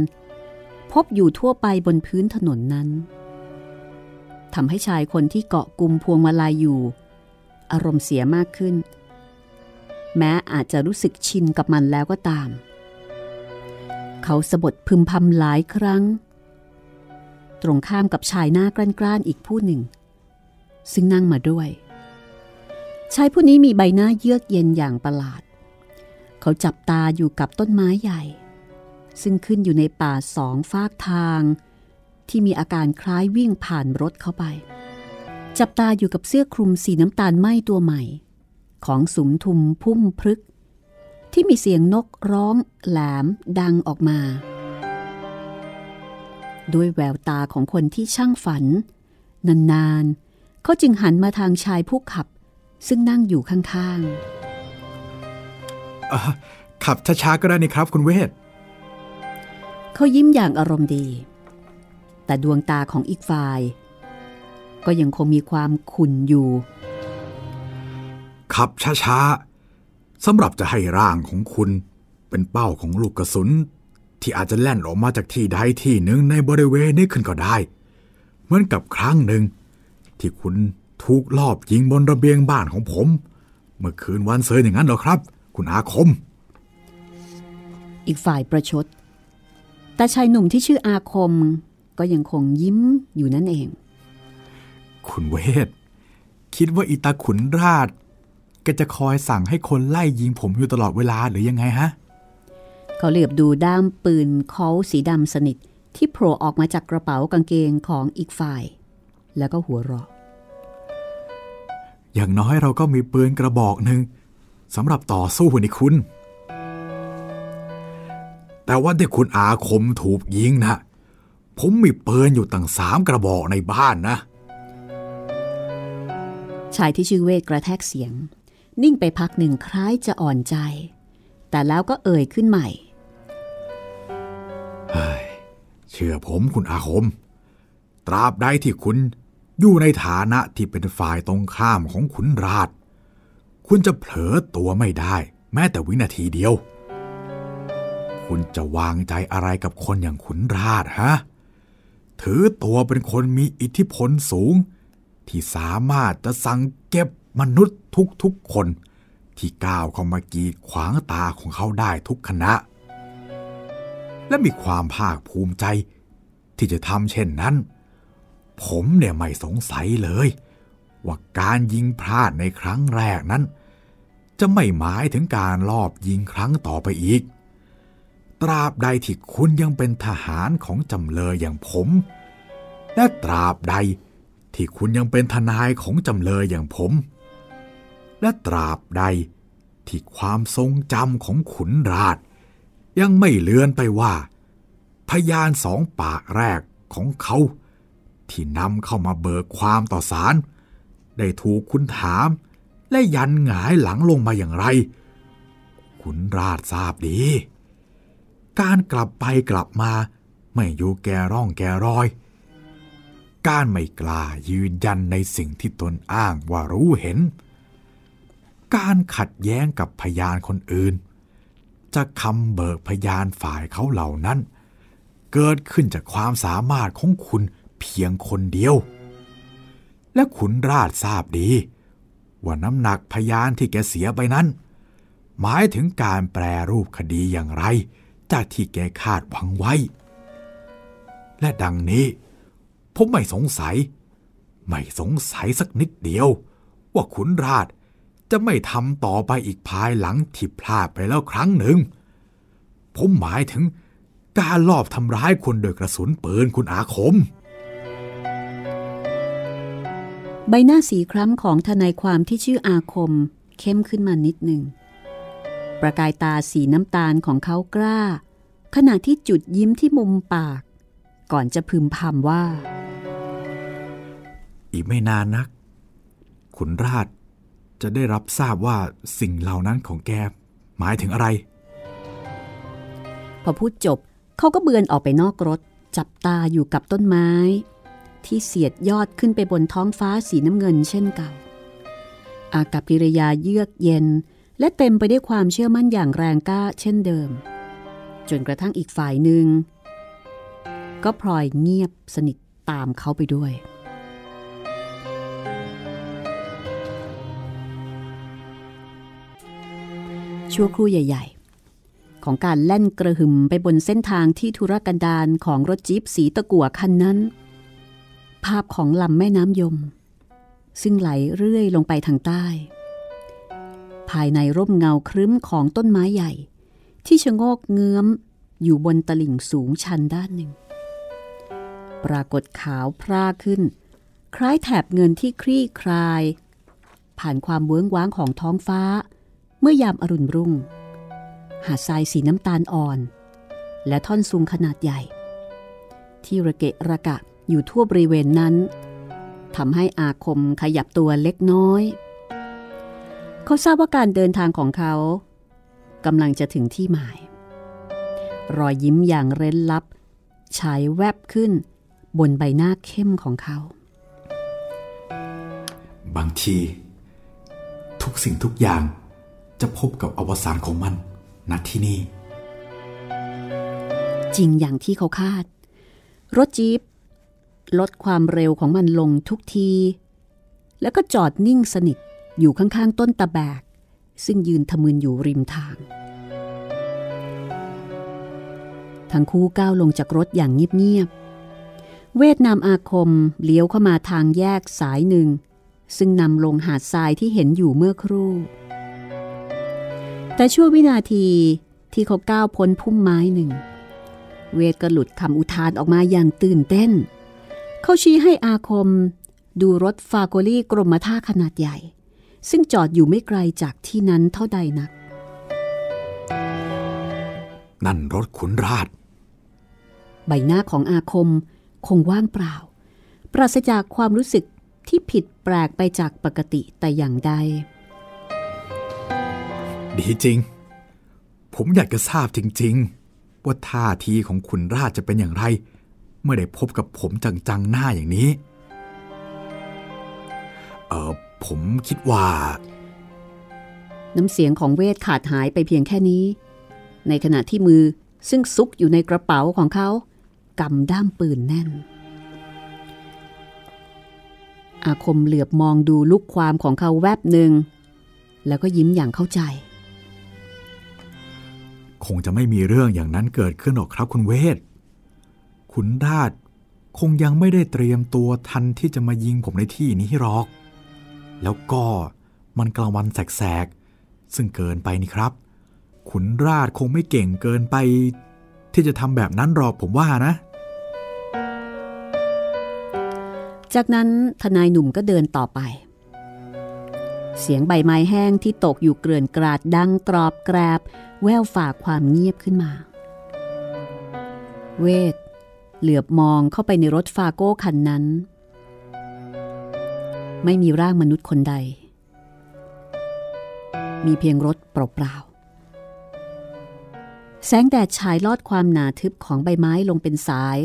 พบอยู่ทั่วไปบนพื้นถนนนั้นทำให้ชายคนที่เกาะกลุ่มพวงมาลัยอยู่ อารมณ์เสียมากขึ้น แม้อาจจะรู้สึกชินกับมันแล้วก็ตาม เขาสะบดพึมพำหลายครั้ง ตรงข้ามกับชายหน้ากร้านๆอีกผู้หนึ่ง ซึ่งนั่งมาด้วย ชายผู้นี้มีใบหน้าเยือกเย็นอย่างประหลาด เขาจับตาอยู่กับต้นไม้ใหญ่ ซึ่งขึ้นอยู่ในป่าสองฟากทาง ที่มีอาการคล้ายวิ่งผ่านรถเข้าไป จับตาอยู่กับเสื้อคลุมสีน้ำตาลไหม้ตัวใหม่ ของสุมทุมพุ่มพรึก ที่มีเสียงนกร้องแหลมดังออกมาด้วยแววตาของคนที่ช่างฝัน นานๆเขาจึงหันมาทางชายผู้ขับ ซึ่งนั่งอยู่ข้างอะ ขับช้าๆก็ได้นี่ครับ คุณเวทเขายิ้มอย่างอารมณ์ดี แต่ดวงตาของอีกฝ่าย ก็ยังคงมีความขุ่นอยู่ ขับช้าๆสำหรับจะให้ร่างของคุณ เป็นเป้าของลูกกระสุน ที่อาจจะแล่นออกมาจากที่ใดที่หนึ่งในบริเวณนี้ขึ้นก็ได้ เหมือนกับครั้งหนึ่ง ที่คุณถูกลอบยิงบนระเบียงบ้านของผม เมื่อคืนวันเสาร์อย่างนั้นหรอครับ คุณอาคม อีกฝ่ายประชด แต่ชายหนุ่มที่ชื่ออาคม ก็ยังคงยิ้มอยู่นั่นเอง คุณเวท คิดว่าอีตาขุนราชแกจะคอยสั่งให้คนไล่ยิงผมอยู่ตลอดเวลาหรือยังไงฮะ เขาเหลือบดูด้ามปืนเคาสีดำสนิทที่โผล่ออกมาจากกระเป๋ากางเกงของอีกฝ่าย แล้วก็หัวเราะ อย่างน้อยเราก็มีปืนกระบอกหนึ่ง สำหรับต่อสู้นี่คุณ แต่ว่าที่คุณอาคมถูกยิงนะผมมีปืนอยู่ตั้งสามกระบอกในบ้านนะ ชายที่ชื่อเวทกระแทกเสียง นิ่งไปพักหนึ่งคล้ายจะอ่อนใจ แต่แล้วก็เอ่ยขึ้นใหม่เฮ้ยเชื่อผมคุณอาคม ตราบใดที่คุณอยู่ในฐานะที่เป็นฝ่ายตรงข้ามของขุนราช คุณจะเผลอตัวไม่ได้ แม้แต่วินาทีเดียว คุณจะวางใจอะไรกับคนอย่างขุนราชฮะ ถือตัวเป็นคนมีอิทธิพลสูง ที่สามารถจะสั่งเก็บมนุษย์ทุกๆคน ที่ก้าวเข้ามากีดขวางตาของเขาได้ทุกคณะ และมีความภาคภูมิใจ ที่จะทำเช่นนั้น ผมเนี่ยไม่สงสัยเลยว่าการยิงพลาดในครั้งแรกนั้น จะไม่หมายถึงการลอบยิงครั้งต่อไปอีก ตราบใดที่คุณยังเป็นทหารของจำเลยอย่างผม และตราบใดที่คุณยังเป็นทนายของจำเลยอย่างผม และตราบใดที่ความทรงจำของขุนราช ยังไม่เลือนไปว่า พยานสองปากแรกของเขา ที่นำเข้ามาเบิกความต่อศาลได้ถูกคุณถาม และยันหงายหลังลงมาอย่างไร ขุนราชทราบดี การกลับไปกลับมาไม่อยู่แก่ร่องแก่รอย การไม่กล้ายืนยันในสิ่งที่ตนอ้างว่ารู้เห็น การขัดแย้งกับพยานคนอื่น จะคำเบิกพยานฝ่ายเขาเหล่านั้น เกิดขึ้นจากความสามารถของคุณเพียงคนเดียว และขุนราชทราบดี ว่าน้ำหนักพยานที่แกเสียไปนั้น หมายถึงการแปรรูปคดีอย่างไร จากที่แกคาดหวังไว้ และดังนี้ ผมไม่สงสัย ไม่สงสัยสักนิดเดียว ว่าขุนราชจะไม่ทำต่อไปอีกภายหลังที่พลาดไปแล้วครั้งหนึ่ง ผมหมายถึงการลอบทำร้ายคนโดยกระสุนปืนคุณอาคม ใบหน้าสีคล้ำของทนายความที่ชื่ออาคม เข้มขึ้นมานิดหนึ่ง ประกายตาสีน้ำตาลของเขากล้า ขณะที่จุดยิ้มที่มุมปาก ก่อนจะพึมพำว่า อีกไม่นานนัก ขุนราชจะได้รับทราบว่าสิ่งเหล่านั้นของแกหมายถึงอะไร พอพูดจบเขาก็เบือนออกไปนอกรถ จับตาอยู่กับต้นไม้ ที่เสียดยอดขึ้นไปบนท้องฟ้าสีน้ำเงินเช่นเก่า อากับกิริยาเยือกเย็น และเต็มไปได้วยความเชื่อมั่นอย่างแรงกล้าเช่นเดิม จนกระทั่งอีกฝ่ายหนึ่ง ก็พลอยเงียบสนิทตามเขาไปด้วยชั่วครู่ใหญ่ ๆ ของการแล่นกระหึ่มไปบนเส้นทางที่ธุรกันดารของรถจี๊ปสีตะกั่วคันนั้น ภาพของลำแม่น้ำยม ซึ่งไหลเรื่อยลงไปทางใต้ ภายในร่มเงาครึ้มของต้นไม้ใหญ่ ที่ชะโงกเงื้อมอยู่บนตลิ่งสูงชันด้านหนึ่ง ปรากฏขาวพร่าขึ้น คล้ายแถบเงินที่คลี่คลาย ผ่านความเวิ้องว้างของท้องฟ้า เมื่อยามอรุณรุ่ง หาดทรายสีน้ำตาลอ่อน และท่อนซุงขนาดใหญ่ ที่ระเกะระกะ อยู่ทั่วบริเวณนั้นทำให้อาคมขยับตัวเล็กน้อย เขาทราบว่าการเดินทางของเขากำลังจะถึงที่หมาย รอยยิ้มอย่างเร้นลับฉายแวบขึ้นบนใบหน้าเข้มของเขา บางที ทุกสิ่งทุกอย่างจะพบกับอวสานของมันณที่นี่ จริงอย่างที่เขาคาด รถจี๊ป ลดความเร็วของมันลงทุกที แล้วก็จอดนิ่งสนิทอยู่ข้างๆต้นตะแบก ซึ่งยืนทะมึนอยู่ริมทาง ทั้งคู่ก้าวลงจากรถอย่างเงียบๆ เวทนามอาคมเลี้ยวเข้ามาทางแยกสายหนึ่ง ซึ่งนำลงหาดทรายที่เห็นอยู่เมื่อครู่ แต่ชั่ววินาทีที่เขาก้าวพ้นพุ่มไม้หนึ่ง เวทก็หลุดคำอุทานออกมาอย่างตื่นเต้น เขาชี้ให้อาคม ดูรถฟาโกลี่กรมท่าขนาดใหญ่ ซึ่งจอดอยู่ไม่ไกลจากที่นั้นเท่าใดนัก นั่นรถขุนราช ใบหน้าของอาคมคงว่างเปล่า ปราศจากความรู้สึกที่ผิดแปลกไปจากปกติแต่อย่างใด ดีจริง ผมอยากจะทราบจริง ๆ ว่าท่าทีของขุนราชจะเป็นอย่างไร เมื่อได้พบกับผมจังๆหน้าอย่างนี้ เออผมคิดว่า น้ำเสียงของเวทขาดหายไปเพียงแค่นี้ ในขณะที่มือซึ่งซุกอยู่ในกระเป๋าของเขากำด้ามปืนแน่น อาคมเหลือบมองดูลูกความของเขาแวบหนึ่ง แล้วก็ยิ้มอย่างเข้าใจ คงจะไม่มีเรื่องอย่างนั้นเกิดขึ้นหรอกครับคุณเวท ขุนราชคงยังไม่ได้เตรียมตัวทันที่จะมายิงผมในที่นี้หรอก แล้วก็มันกลางวันแสกๆ ซึ่งเกินไปนี่ครับ ขุนราชคงไม่เก่งเกินไป ที่จะทำแบบนั้นหรอกผมว่านะ จากนั้นทนายหนุ่มก็เดินต่อไป เสียงใบไม้แห้งที่ตกอยู่เกลื่อนกราดดังกรอบแกรบ แววฝากความเงียบขึ้นมา เวท เหลือบมองเข้าไปในรถฟาโก้คันนั้น ไม่มีร่างมนุษย์คนใด มีเพียงรถเปล่าๆ แสงแดดฉายลอดความหนาทึบของใบไม้ลงเป็นสาย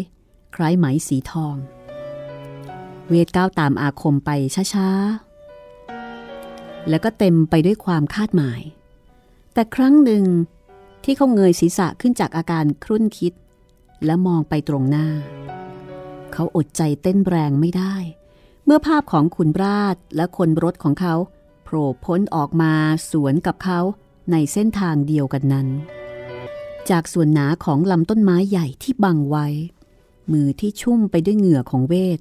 คล้ายไหมสีทอง เวทก้าวตามอาคมไปช้าๆ แล้วก็เต็มไปด้วยความคาดหมาย แต่ครั้งหนึ่งที่เขาเงยศีรษะขึ้นจากอาการครุ่นคิด และมองไปตรงหน้า เขาอดใจเต้นแรงไม่ได้ เมื่อภาพของขุนราชและคนรถของเขาโผล่พ้นออกมาสวนกับเขาในเส้นทางเดียวกันนั้น จากส่วนหนาของลำต้นไม้ใหญ่ที่บังไว้ มือที่ชุ่มไปด้วยเหงื่อของเวท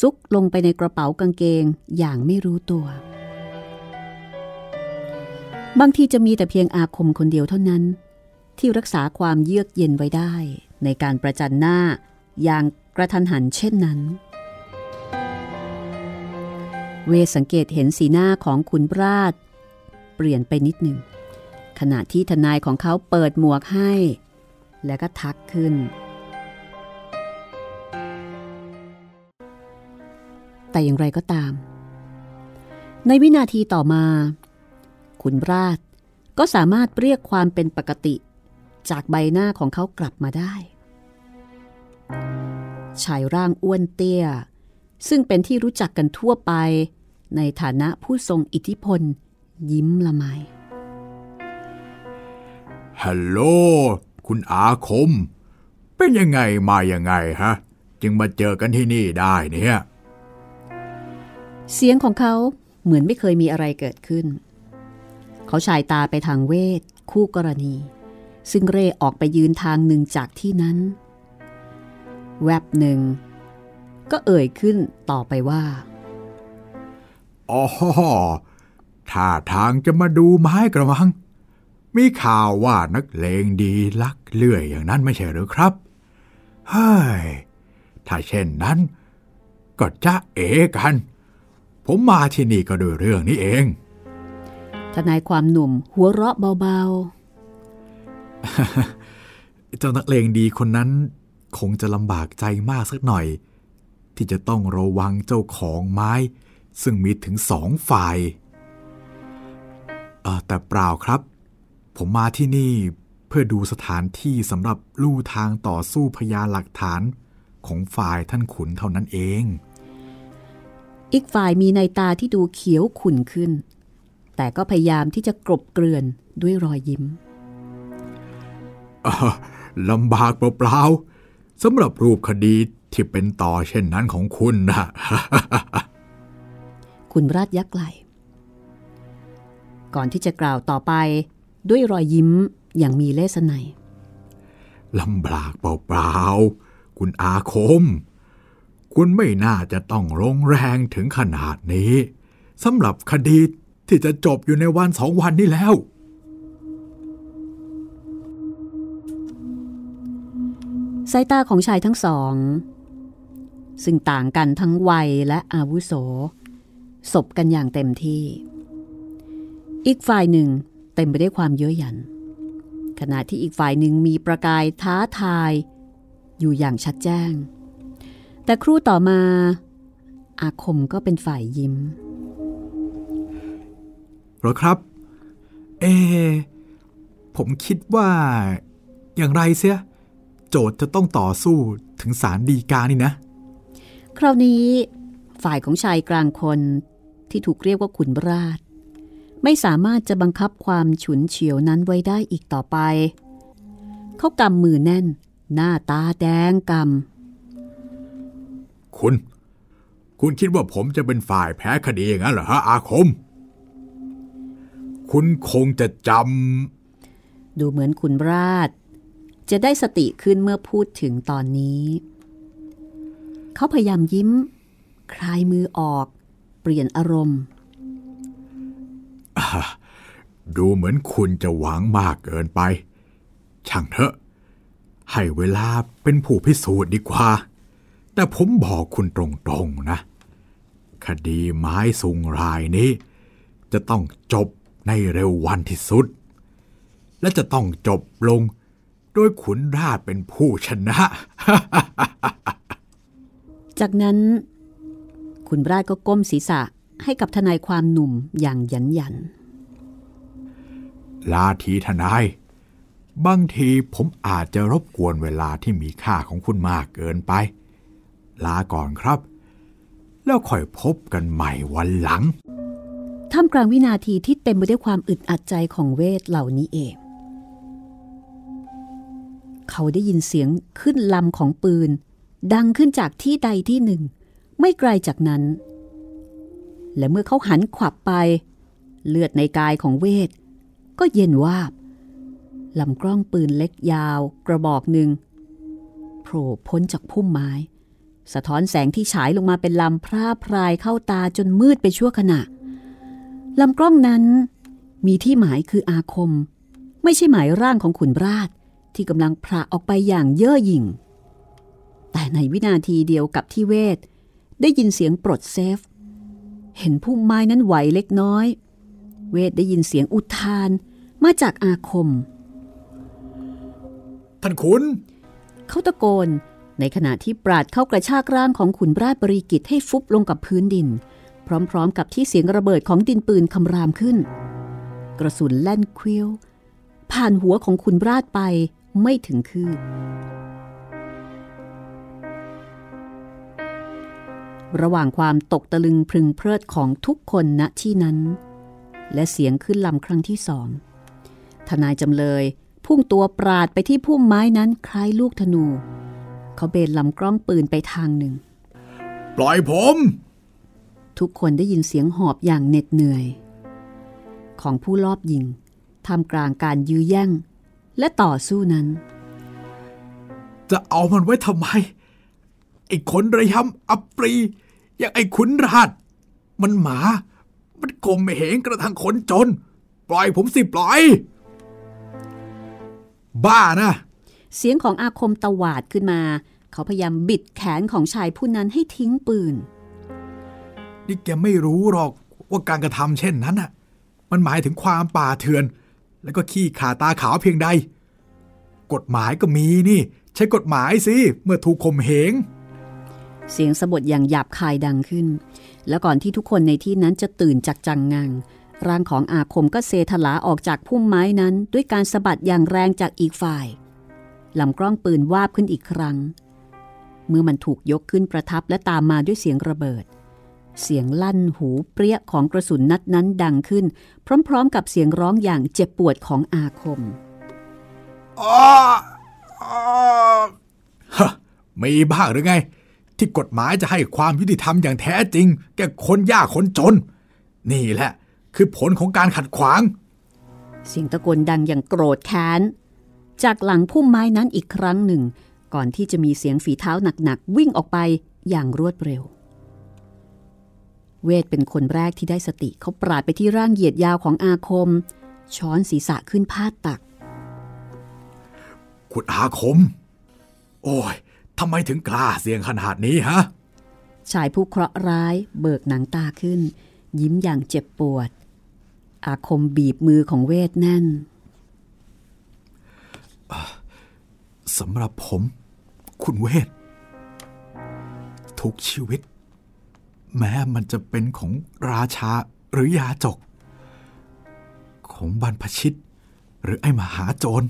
ซุกลงไปในกระเป๋ากางเกงอย่างไม่รู้ตัว บางทีจะมีแต่เพียงอาคมคนเดียวเท่านั้น ที่รักษาความเยือกเย็นไว้ได้ ในการประจันหน้าอย่างกระทันหันเช่นนั้น เวสังเกตเห็นสีหน้าของขุนราช เปลี่ยนไปนิดหนึ่ง ขณะที่ทนายของเขาเปิดหมวกให้ แล้วก็ทักขึ้น แต่อย่างไรก็ตาม ในวินาทีต่อมาขุนราชก็สามารถเรียกความเป็นปกติ จากใบหน้าของเขากลับมาได้ ชายร่างอ้วนเตี้ย ซึ่งเป็นที่รู้จักกันทั่วไป ในฐานะผู้ทรงอิทธิพล ยิ้มละไมฮัลโหลคุณอาคม เป็นยังไงมายังไงฮะ จึงมาเจอกันที่นี่ได้เนี่ย เสียงของเขาเหมือนไม่เคยมีอะไรเกิดขึ้น เขาชายตาไปทางเวทคู่กรณี ซึ่งเร่ออกไปยืนทางหนึ่งจากที่นั้น แวบหนึ่ง ก็เอ่ยขึ้นต่อไปว่าอ๋อท่าทางจะมาดูไม้กระมัง มีข่าวว่านักเลงดีลักเลื่อยอย่างนั้นไม่ใช่หรือครับเฮ้ยถ้าเช่นนั้น ก็จะเอกัน ผมมาที่นี่ก็ด้วยเรื่องนี้เองทนายความหนุ่มหัวเราะเบา เจ้านักเลงดีคนนั้นคงจะลำบากใจมากสักหน่อย ที่จะต้องระวังเจ้าของไม้ ซึ่งมีถึงสองฝ่ายเออแต่เปล่าครับ ผมมาที่นี่เพื่อดูสถานที่สำหรับลู่ทางต่อสู้พยานหลักฐานของฝ่ายท่านขุนเท่านั้นเอง อีกฝ่ายมีในตาที่ดูเขียวขุ่นขึ้น แต่ก็พยายามที่จะกลบเกลื่อนด้วยรอยยิ้ม ลำบากเปล่าๆสำหรับรูปคดีที่เป็นต่อเช่นนั้นของคุณนะ คุณราชยักษ์ไหลก่อนที่จะกล่าวต่อไปด้วยรอยยิ้มอย่างมีเลสไนยลำบากเปล่าๆ คุณอาคม คุณไม่น่าจะต้องลงแรงถึงขนาดนี้สำหรับคดีที่จะจบอยู่ในวันสองวันนี้แล้ว สายตาของชายทั้งสอง ซึ่งต่างกันทั้งวัยและอาวุโส สบกันอย่างเต็มที่ อีกฝ่ายหนึ่งเต็มไปด้วยความเย้ยหยัน ขณะที่อีกฝ่ายหนึ่งมีประกายท้าทาย อยู่อย่างชัดแจ้ง แต่ครู่ต่อมา อาคมก็เป็นฝ่ายยิ้มหรอครับ เอ ผมคิดว่า อย่างไรเสีย โจทย์จะต้องต่อสู้ถึงศาลดีกานี่นะ คราวนี้ฝ่ายของชายกลางคนที่ถูกเรียกว่าขุนราช ไม่สามารถจะบังคับความฉุนเฉียวนั้นไว้ได้อีกต่อไป เขากำมือแน่น หน้าตาแดงกคุณ คุณคิดว่าผมจะเป็นฝ่ายแพ้คดีอย่างนั้นเหรอฮะอาคม คุณคงจะจำดูเหมือนขุนราช จะได้สติขึ้นเมื่อพูดถึงตอนนี้ เขาพยายามยิ้ม คลายมือออก เปลี่ยนอารมณ์ ดูเหมือนคุณจะหวังมากเกินไป ช่างเถอะ ให้เวลาเป็นผู้พิสูจน์ดีกว่า แต่ผมบอกคุณตรงๆนะ คดีไม้สุงรายนี้ จะต้องจบในเร็ววันที่สุด และจะต้องจบลง โดยขุนราชเป็นผู้ชนะ จากนั้น ขุนราชก็ก้มศีรษะให้กับทนายความหนุ่มอย่างหยันหยัน ลาทีทนาย บางทีผมอาจจะรบกวนเวลาที่มีค่าของคุณมากเกินไป ลาก่อนครับ แล้วค่อยพบกันใหม่วันหลัง ท่ามกลางวินาทีที่เต็มไปด้วยความอึดอัดใจของเวทเหล่านี้เอง เขาได้ยินเสียงขึ้นลำของปืน ดังขึ้นจากที่ใดที่หนึ่ง ไม่ไกลจากนั้น และเมื่อเขาหันขวับไป เลือดในกายของเวท ก็เย็นวาบลำกล้องปืนเล็กยาว กระบอกหนึ่งโผล่พ้นจากพุ่มไม้ สะท้อนแสงที่ฉายลงมาเป็นลำพร่าพรายเข้าตาจนมืดไปชั่วขณะลำกล้องนั้นมีที่หมายคืออาคม ไม่ใช่หมายร่างของขุนราช ที่กำลังพระออกไปอย่างเย่อหยิ่ง แต่ในวินาทีเดียวกับที่เวท ได้ยินเสียงปลดเซฟ เห็นพุ่มไม้นั้นไหวเล็กน้อย เวทได้ยินเสียงอุทานมาจากอาคม ท่านขุน เขาตะโกนในขณะที่ปราดเข้ากระชากร่างของขุนราชบริกิตให้ฟุบลงกับพื้นดิน พร้อมๆ กับที่เสียงระเบิดของดินปืนคำรามขึ้น กระสุนแล่นควิวผ่านหัวของขุนราชไป ไม่ถึงคืบ ระหว่างความตกตะลึงพึงเพลิดของทุกคนณที่นั้น และเสียงขึ้นลำครั้งที่สองทนายจำเลยพุ่งตัวปราดไปที่พุ่มไม้นั้นคล้ายลูกธนู เขาเบนลำกล้องปืนไปทางหนึ่ง ปล่อยผม ทุกคนได้ยินเสียงหอบอย่างเหน็ดเหนื่อย ของผู้ลอบยิงทำกลางการยื้อแย่ง และต่อสู้นั้น จะเอามันไว้ทำไม ไอ้คนระยำอัปรี อย่างไอ้ขุนราชมันหมา มันข่มเหงกระทั่งคนจน ปล่อยผมสิปล่อย บ้านะ เสียงของอาคมตวาดขึ้นมา เขาพยายามบิดแขนของชายผู้นั้นให้ทิ้งปืน นี่แกไม่รู้หรอกว่าการกระทำเช่นนั้นน่ะ มันหมายถึงความป่าเถื่อน แล้วก็ขี้ขาตาขาวเพียงใด กฎหมายก็มีนี่ ใช้กฎหมายสิ เมื่อถูกข่มเหง เสียงสะบดอย่างหยาบคายดังขึ้น แล้วก่อนที่ทุกคนในที่นั้นจะตื่นจากจังงัง ร่างของอาคมก็เซถลาออกจากพุ่มไม้นั้น ด้วยการสะบัดอย่างแรงจากอีกฝ่ายลำกล้องปืนวาบขึ้นอีกครั้ง เมื่อมันถูกยกขึ้นประทับและตามมาด้วยเสียงระเบิด เสียงลั่นหูเปรี้ยของกระสุนนัดนั้นดังขึ้น พร้อมๆ กับเสียงร้องอย่างเจ็บปวดของอาคมอ๋ออ๋อฮะมีบ้างหรือไง ที่กฎหมายจะให้ความยุติธรรมอย่างแท้จริง แก่คนยากคนจน นี่แหละ คือผลของการขัดขวาง เสียงตะโกนดังอย่างโกรธแค้น จากหลังพุ่มไม้นั้นอีกครั้งหนึ่ง ก่อนที่จะมีเสียงฝีเท้าหนักๆวิ่งออกไปอย่างรวดเร็ว เวทเป็นคนแรกที่ได้สติเขาปราดไปที่ร่างเหยียดยาวของอาคม ช้อนศีรษะขึ้นพาดตัก คุณอาคม โอ้ยทำไมถึงกล้าเสี่ยงขนาดนี้ฮะ ชายผู้เคราะห์ร้ายเบิกหนังตาขึ้น ยิ้มอย่างเจ็บปวด อาคมบีบมือของเวทแน่นสำหรับผม คุณเวท ทุกชีวิต แม้มันจะเป็นของราชาหรือยาจก ของบรรพชิต หรือไอ้มหาโจร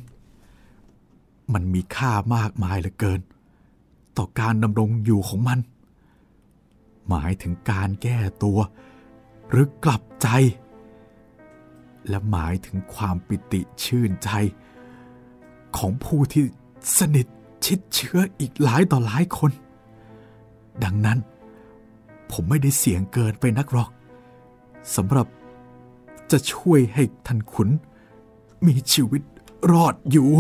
มันมีค่ามากมายเหลือเกิน ต่อการดำรงอยู่ของมัน หมายถึงการแก้ตัว หรือกลับใจ และหมายถึงความปิติชื่นใจ ของผู้ที่สนิทชิดเชื้ออีกหลายต่อหลายคน ดังนั้น ผมไม่ได้เสี่ยงเกินไปนักหรอกสำหรับจะช่วยให้ท่านขุน มีชีวิตรอดอยู่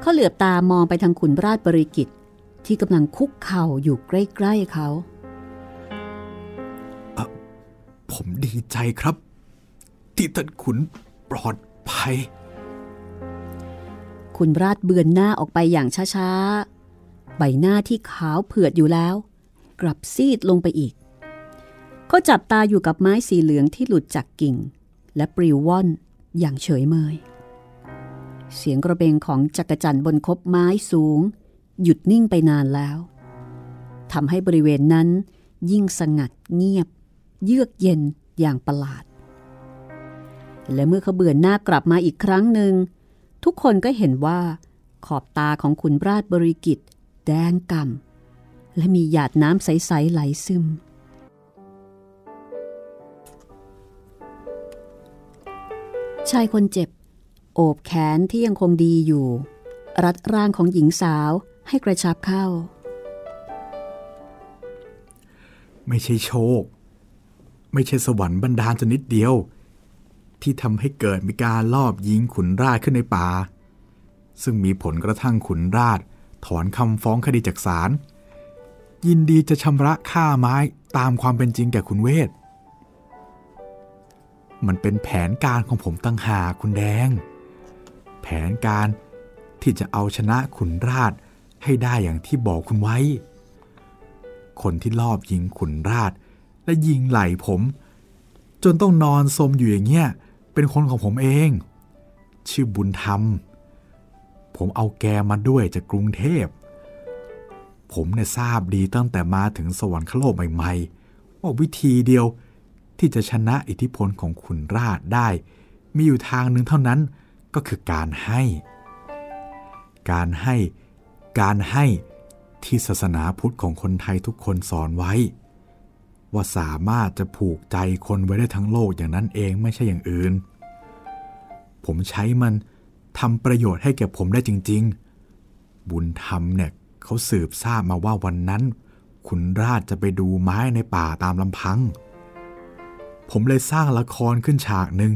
เขาเหลือบตามองไปทางขุนราชบริกิตที่กำลังคุกเข่าอยู่ใกล้ๆเขาผมดีใจครับ ที่ท่านขุนปลอดภัยคุณราชเบือนหน้าออกไปอย่างช้าๆ ใบหน้าที่ขาวเผือดอยู่แล้ว กลับซีดลงไปอีก ก็จับตาอยู่กับไม้สีเหลืองที่หลุดจากกิ่ง และปลิวว่อนอย่างเฉยเมย เสียงกระเบงของจักรจันทร์บนคบไม้สูง หยุดนิ่งไปนานแล้วทำให้บริเวณนั้น ยิ่งสงัดเงียบ เยือกเย็นอย่างประหลาด และเมื่อเขาเบือนหน้ากลับมาอีกครั้งหนึ่ง ทุกคนก็เห็นว่าขอบตาของคุณราชบริกิตแดงกำ่ำ และมีหยาดน้ำใส ๆ ไหลซึม ชายคนเจ็บ โอบแขนที่ยังคงดีอยู่ รัดร่างของหญิงสาวให้กระชับเข้า ไม่ใช่โชค ไม่ใช่สวรรค์บรรดาลจนิดเดียว ที่ทำให้เกิดมีการลอบยิงขุนราชขึ้นในป่า ซึ่งมีผลกระทั่งขุนราชถอนคำฟ้องคดีจากศาล ยินดีจะชำระค่าไม้ตามความเป็นจริงแก่คุณเวท มันเป็นแผนการของผมตั้งหาคุณแดง แผนการที่จะเอาชนะขุนราชให้ได้อย่างที่บอกคุณไว้ คนที่ลอบยิงขุนราชและยิงไหล่ผม จนต้องนอนสมอยู่อย่างเงี้ยเป็นคนของผมเอง ชื่อบุญธรรม ผมเอาแกมาด้วยจากกรุงเทพ ผมเนี่ยทราบดีตั้งแต่มาถึงสวรรคโลกใหม่ๆ ว่าวิธีเดียวที่จะชนะอิทธิพลของขุนราชได้ มีอยู่ทางหนึ่งเท่านั้นก็คือการให้ การให้ การให้ที่ศาสนาพุทธของคนไทยทุกคนสอนไว้ ว่าสามารถจะผูกใจคนไว้ได้ทั้งโลกอย่างนั้นเองไม่ใช่อย่างอื่น ผมใช้มันทำประโยชน์ให้แก่ผมได้จริง ๆ บุญธรรมเนี่ย เขาสืบทราบมาว่าวันนั้นขุนราชจะไปดูไม้ในป่าตามลำพัง ผมเลยสร้างละครขึ้นฉากหนึ่ง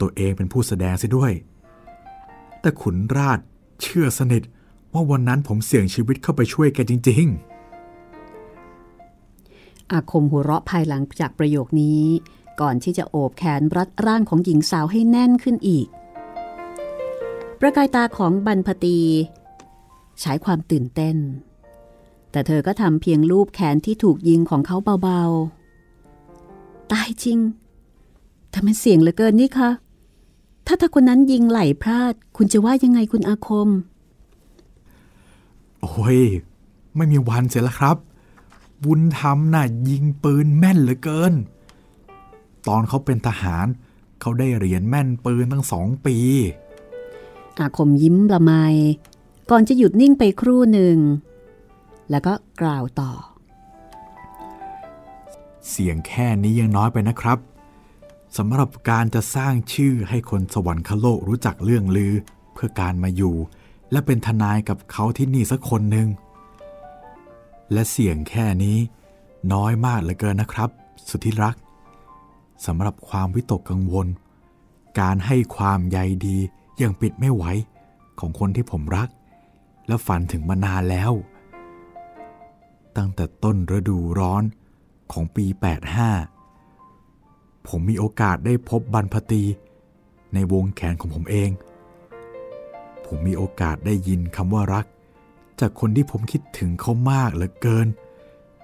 ตัวเองเป็นผู้แสดงซิด้วย แต่ขุนราชเชื่อสนิทว่าวันนั้นผมเสี่ยงชีวิตเข้าไปช่วยแกจริง ๆ อาคมหัวเราะภายหลังจากประโยคนี้ ก่อนที่จะโอบแขนรัดร่างของหญิงสาวให้แน่นขึ้นอีก ประกายตาของบรรพตี ใช้ความตื่นเต้น แต่เธอก็ทำเพียงรูปแขนที่ถูกยิงของเขาเบาๆ ตายจริงทำไมเสียงเหลือเกินนี่คะ ถ้าถ้าคนนั้นยิงไหล่พลาด คุณจะว่ายังไงคุณอาคม โอ้ย ไม่มีวันเสียแล้วครับ บุญธรรมน่ะยิงปืนแม่นเหลือเกิน ตอนเขาเป็นทหาร เขาได้เหรียญแม่นปืนตั้งสองปี อาคมยิ้มละไม ก่อนจะหยุดนิ่งไปครู่หนึ่ง แล้วก็กล่าวต่อ เสียงแค่นี้ยังน้อยไปนะครับสำหรับการจะสร้างชื่อให้คนสวรรคโลกรู้จักเรื่องลือ เพื่อการมาอยู่ และเป็นทนายกับเขาที่นี่สักคนหนึ่งและเสียงแค่นี้ น้อยมากเหลือเกินนะครับ สุดที่รักสำหรับความวิตกกังวล การให้ความใยดียังปิดไม่ไหวของคนที่ผมรัก และฝันถึงมานานแล้ว ตั้งแต่ต้นฤดูร้อนของปี 85 ผมมีโอกาสได้พบบรรพตีในวงแขนของผมเอง ผมมีโอกาสได้ยินคำว่ารัก จากคนที่ผมคิดถึงเขามากเหลือเกิน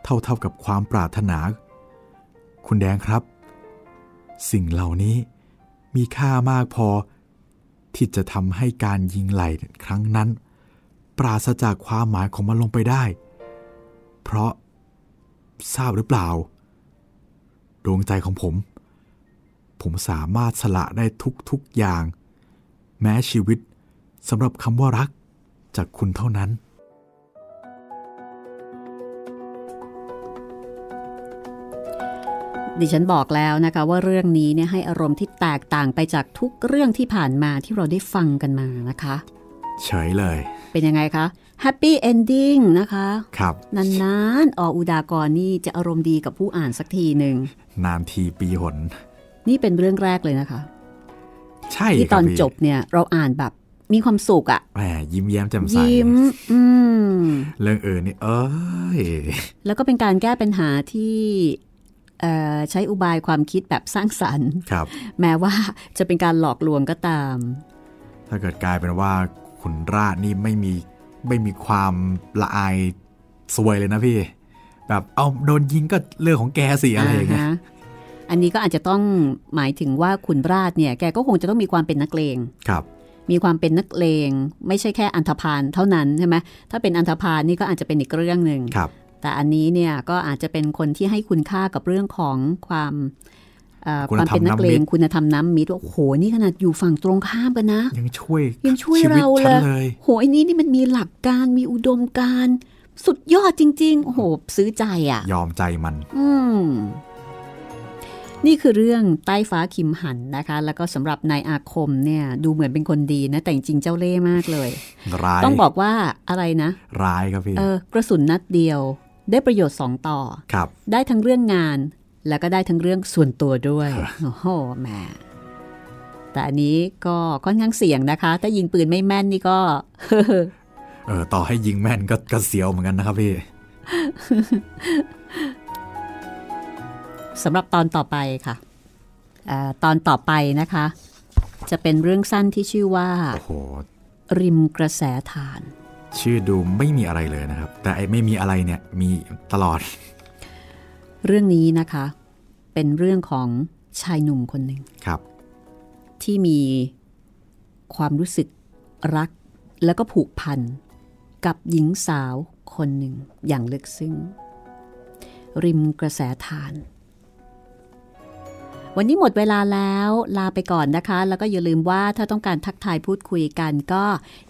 เท่าๆกับความปรารถนา คุณแดงครับ สิ่งเหล่านี้มีค่ามากพอที่จะทำให้การยิงไหล่ครั้งนั้น ปราศจากความหมายของมันลงไปได้ เพราะทราบหรือเปล่า ดวงใจของผม ผมสามารถสละได้ทุกๆอย่าง แม้ชีวิตสำหรับคำว่ารักจากคุณเท่านั้น ดิฉันบอกแล้วนะคะว่าเรื่องนี้เนี่ยให้อารมณ์ที่แตกต่างไปจากทุกเรื่องที่ผ่านมาที่เราได้ฟังกันมานะคะ เฉยเลย เป็นยังไงคะ happy ending นะคะ ครับ นานๆ อ.อุดากรนี่จะอารมณ์ดีกับผู้อ่านสักทีหนึ่ง นานทีปีหน นี่เป็นเรื่องแรกเลยนะคะ ใช่ที่ตอนครับพี่จบเนี่ยเราอ่านแบบมีความสุขอะแหมยิ้มแย้มแจ่มใสยิ้มอืมเรื่องอื่นนี่ เอ้ย แล้วก็เป็นการแก้ปัญหาที่เอ่อใช้อุบายความคิดแบบสร้างสรรค์ครับ แม้ว่าจะเป็นการหลอกลวงก็ตาม ถ้าเกิดกลายเป็นว่า ขุนราชนี่ไม่มีไม่มีความละอายสวยเลยนะพี่ แบบเอาโดนยิงก็เรื่องของแกสิอะไรอย่างเงี้ยฮะอันนี้ก็อาจจะต้องหมายถึงว่าขุนราชเนี่ย แกก็คงจะต้องมีความเป็นนักเลงครับ มีความเป็นนักเลง ไม่ใช่แค่อันธพาลเท่านั้นใช่ไหมถ้าเป็นอันธพาลนี่ก็อาจจะเป็นอีกเรื่องหนึ่งครับแต่อันนี้เนี่ยก็อาจจะเป็นคนที่ให้คุณค่ากับเรื่องของความเอ่อ คุคณวามธรรมเป็นนักเลงน้ำมิตรคุณธรรมน้ำมิตรว่าโอ้โหนี่ขนาดอยู่ฝั่งตรงข้ามกันนะ ยังช่วยยังช่วยชีวิตเราฉันเลยเลยโหอันนี้นี่มันมีหลักการมีอุดมการณ์สุดยอดจริงๆโอ้โหซื้อใจอะ ยอมใจมัน อืมนี่คือเรื่องใต้ฟ้าคิมหันนะคะ แล้วก็สำหรับนายอาคมเนี่ย ดูเหมือนเป็นคนดีนะ แต่จริงๆเจ้าเล่ห์มากเลย ร้าย ต้องบอกว่าอะไรนะ ร้ายครับพี่ เออกระสุนนัดเดียว ได้ประโยชน์สองต่อ ครับ ได้ทั้งเรื่องงาน แล้วก็ได้ทั้งเรื่องส่วนตัวด้วยโอ้โหแหมแต่อันนี้ก็ค่อนข้างเสี่ยงนะคะ ถ้ายิงปืนไม่แม่นนี่ก็เออต่อให้ยิงแม่นก็กระเสียวเหมือนกันนะครับพี่สำหรับตอนต่อไปค่ะเออตอนต่อไปนะคะ จะเป็นเรื่องสั้นที่ชื่อว่าโอ้โหริมกระแสทาน ชื่อดูไม่มีอะไรเลยนะครับ แต่ไอ้ไม่มีอะไรเนี่ยมีตลอด เรื่องนี้นะคะ เป็นเรื่องของชายหนุ่มคนหนึ่งครับ ที่มีความรู้สึกรักแล้วก็ผูกพันกับหญิงสาวคนหนึ่งอย่างลึกซึ้ง ริมกระแสทาน วันนี้หมดเวลาแล้วลาไปก่อนนะคะ แล้วก็อย่าลืมว่าถ้าต้องการทักทายพูดคุยกันก็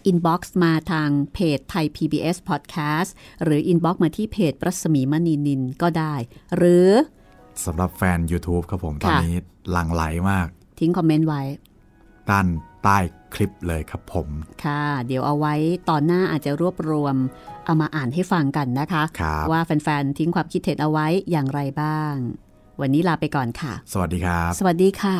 inbox มาทางเพจ Thai PBS Podcast หรือ inbox มาที่เพจรัศมีมณีนิลก็ได้ หรือสำหรับแฟน YouTube ครับผมตอนค่ะนี้หลั่งไหลมาก ทิ้งคอมเมนต์ไว้ด้านใต้คลิปเลยครับผม ค่ะ เดี๋ยวเอาไว้ตอนหน้าอาจจะรวบรวม เอามาอ่านให้ฟังกันนะคะครับว่าแฟน ๆ ทิ้งความคิดเห็นเอาไว้อย่างไรบ้าง วันนี้ลาไปก่อนค่ะ สวัสดีครับ สวัสดีค่ะ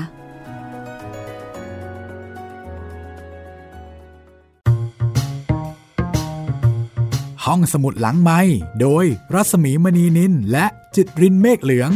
ห้องสมุดหลังไม้โดยรัศมีมณีนินและจิตรินเมฆเหลือง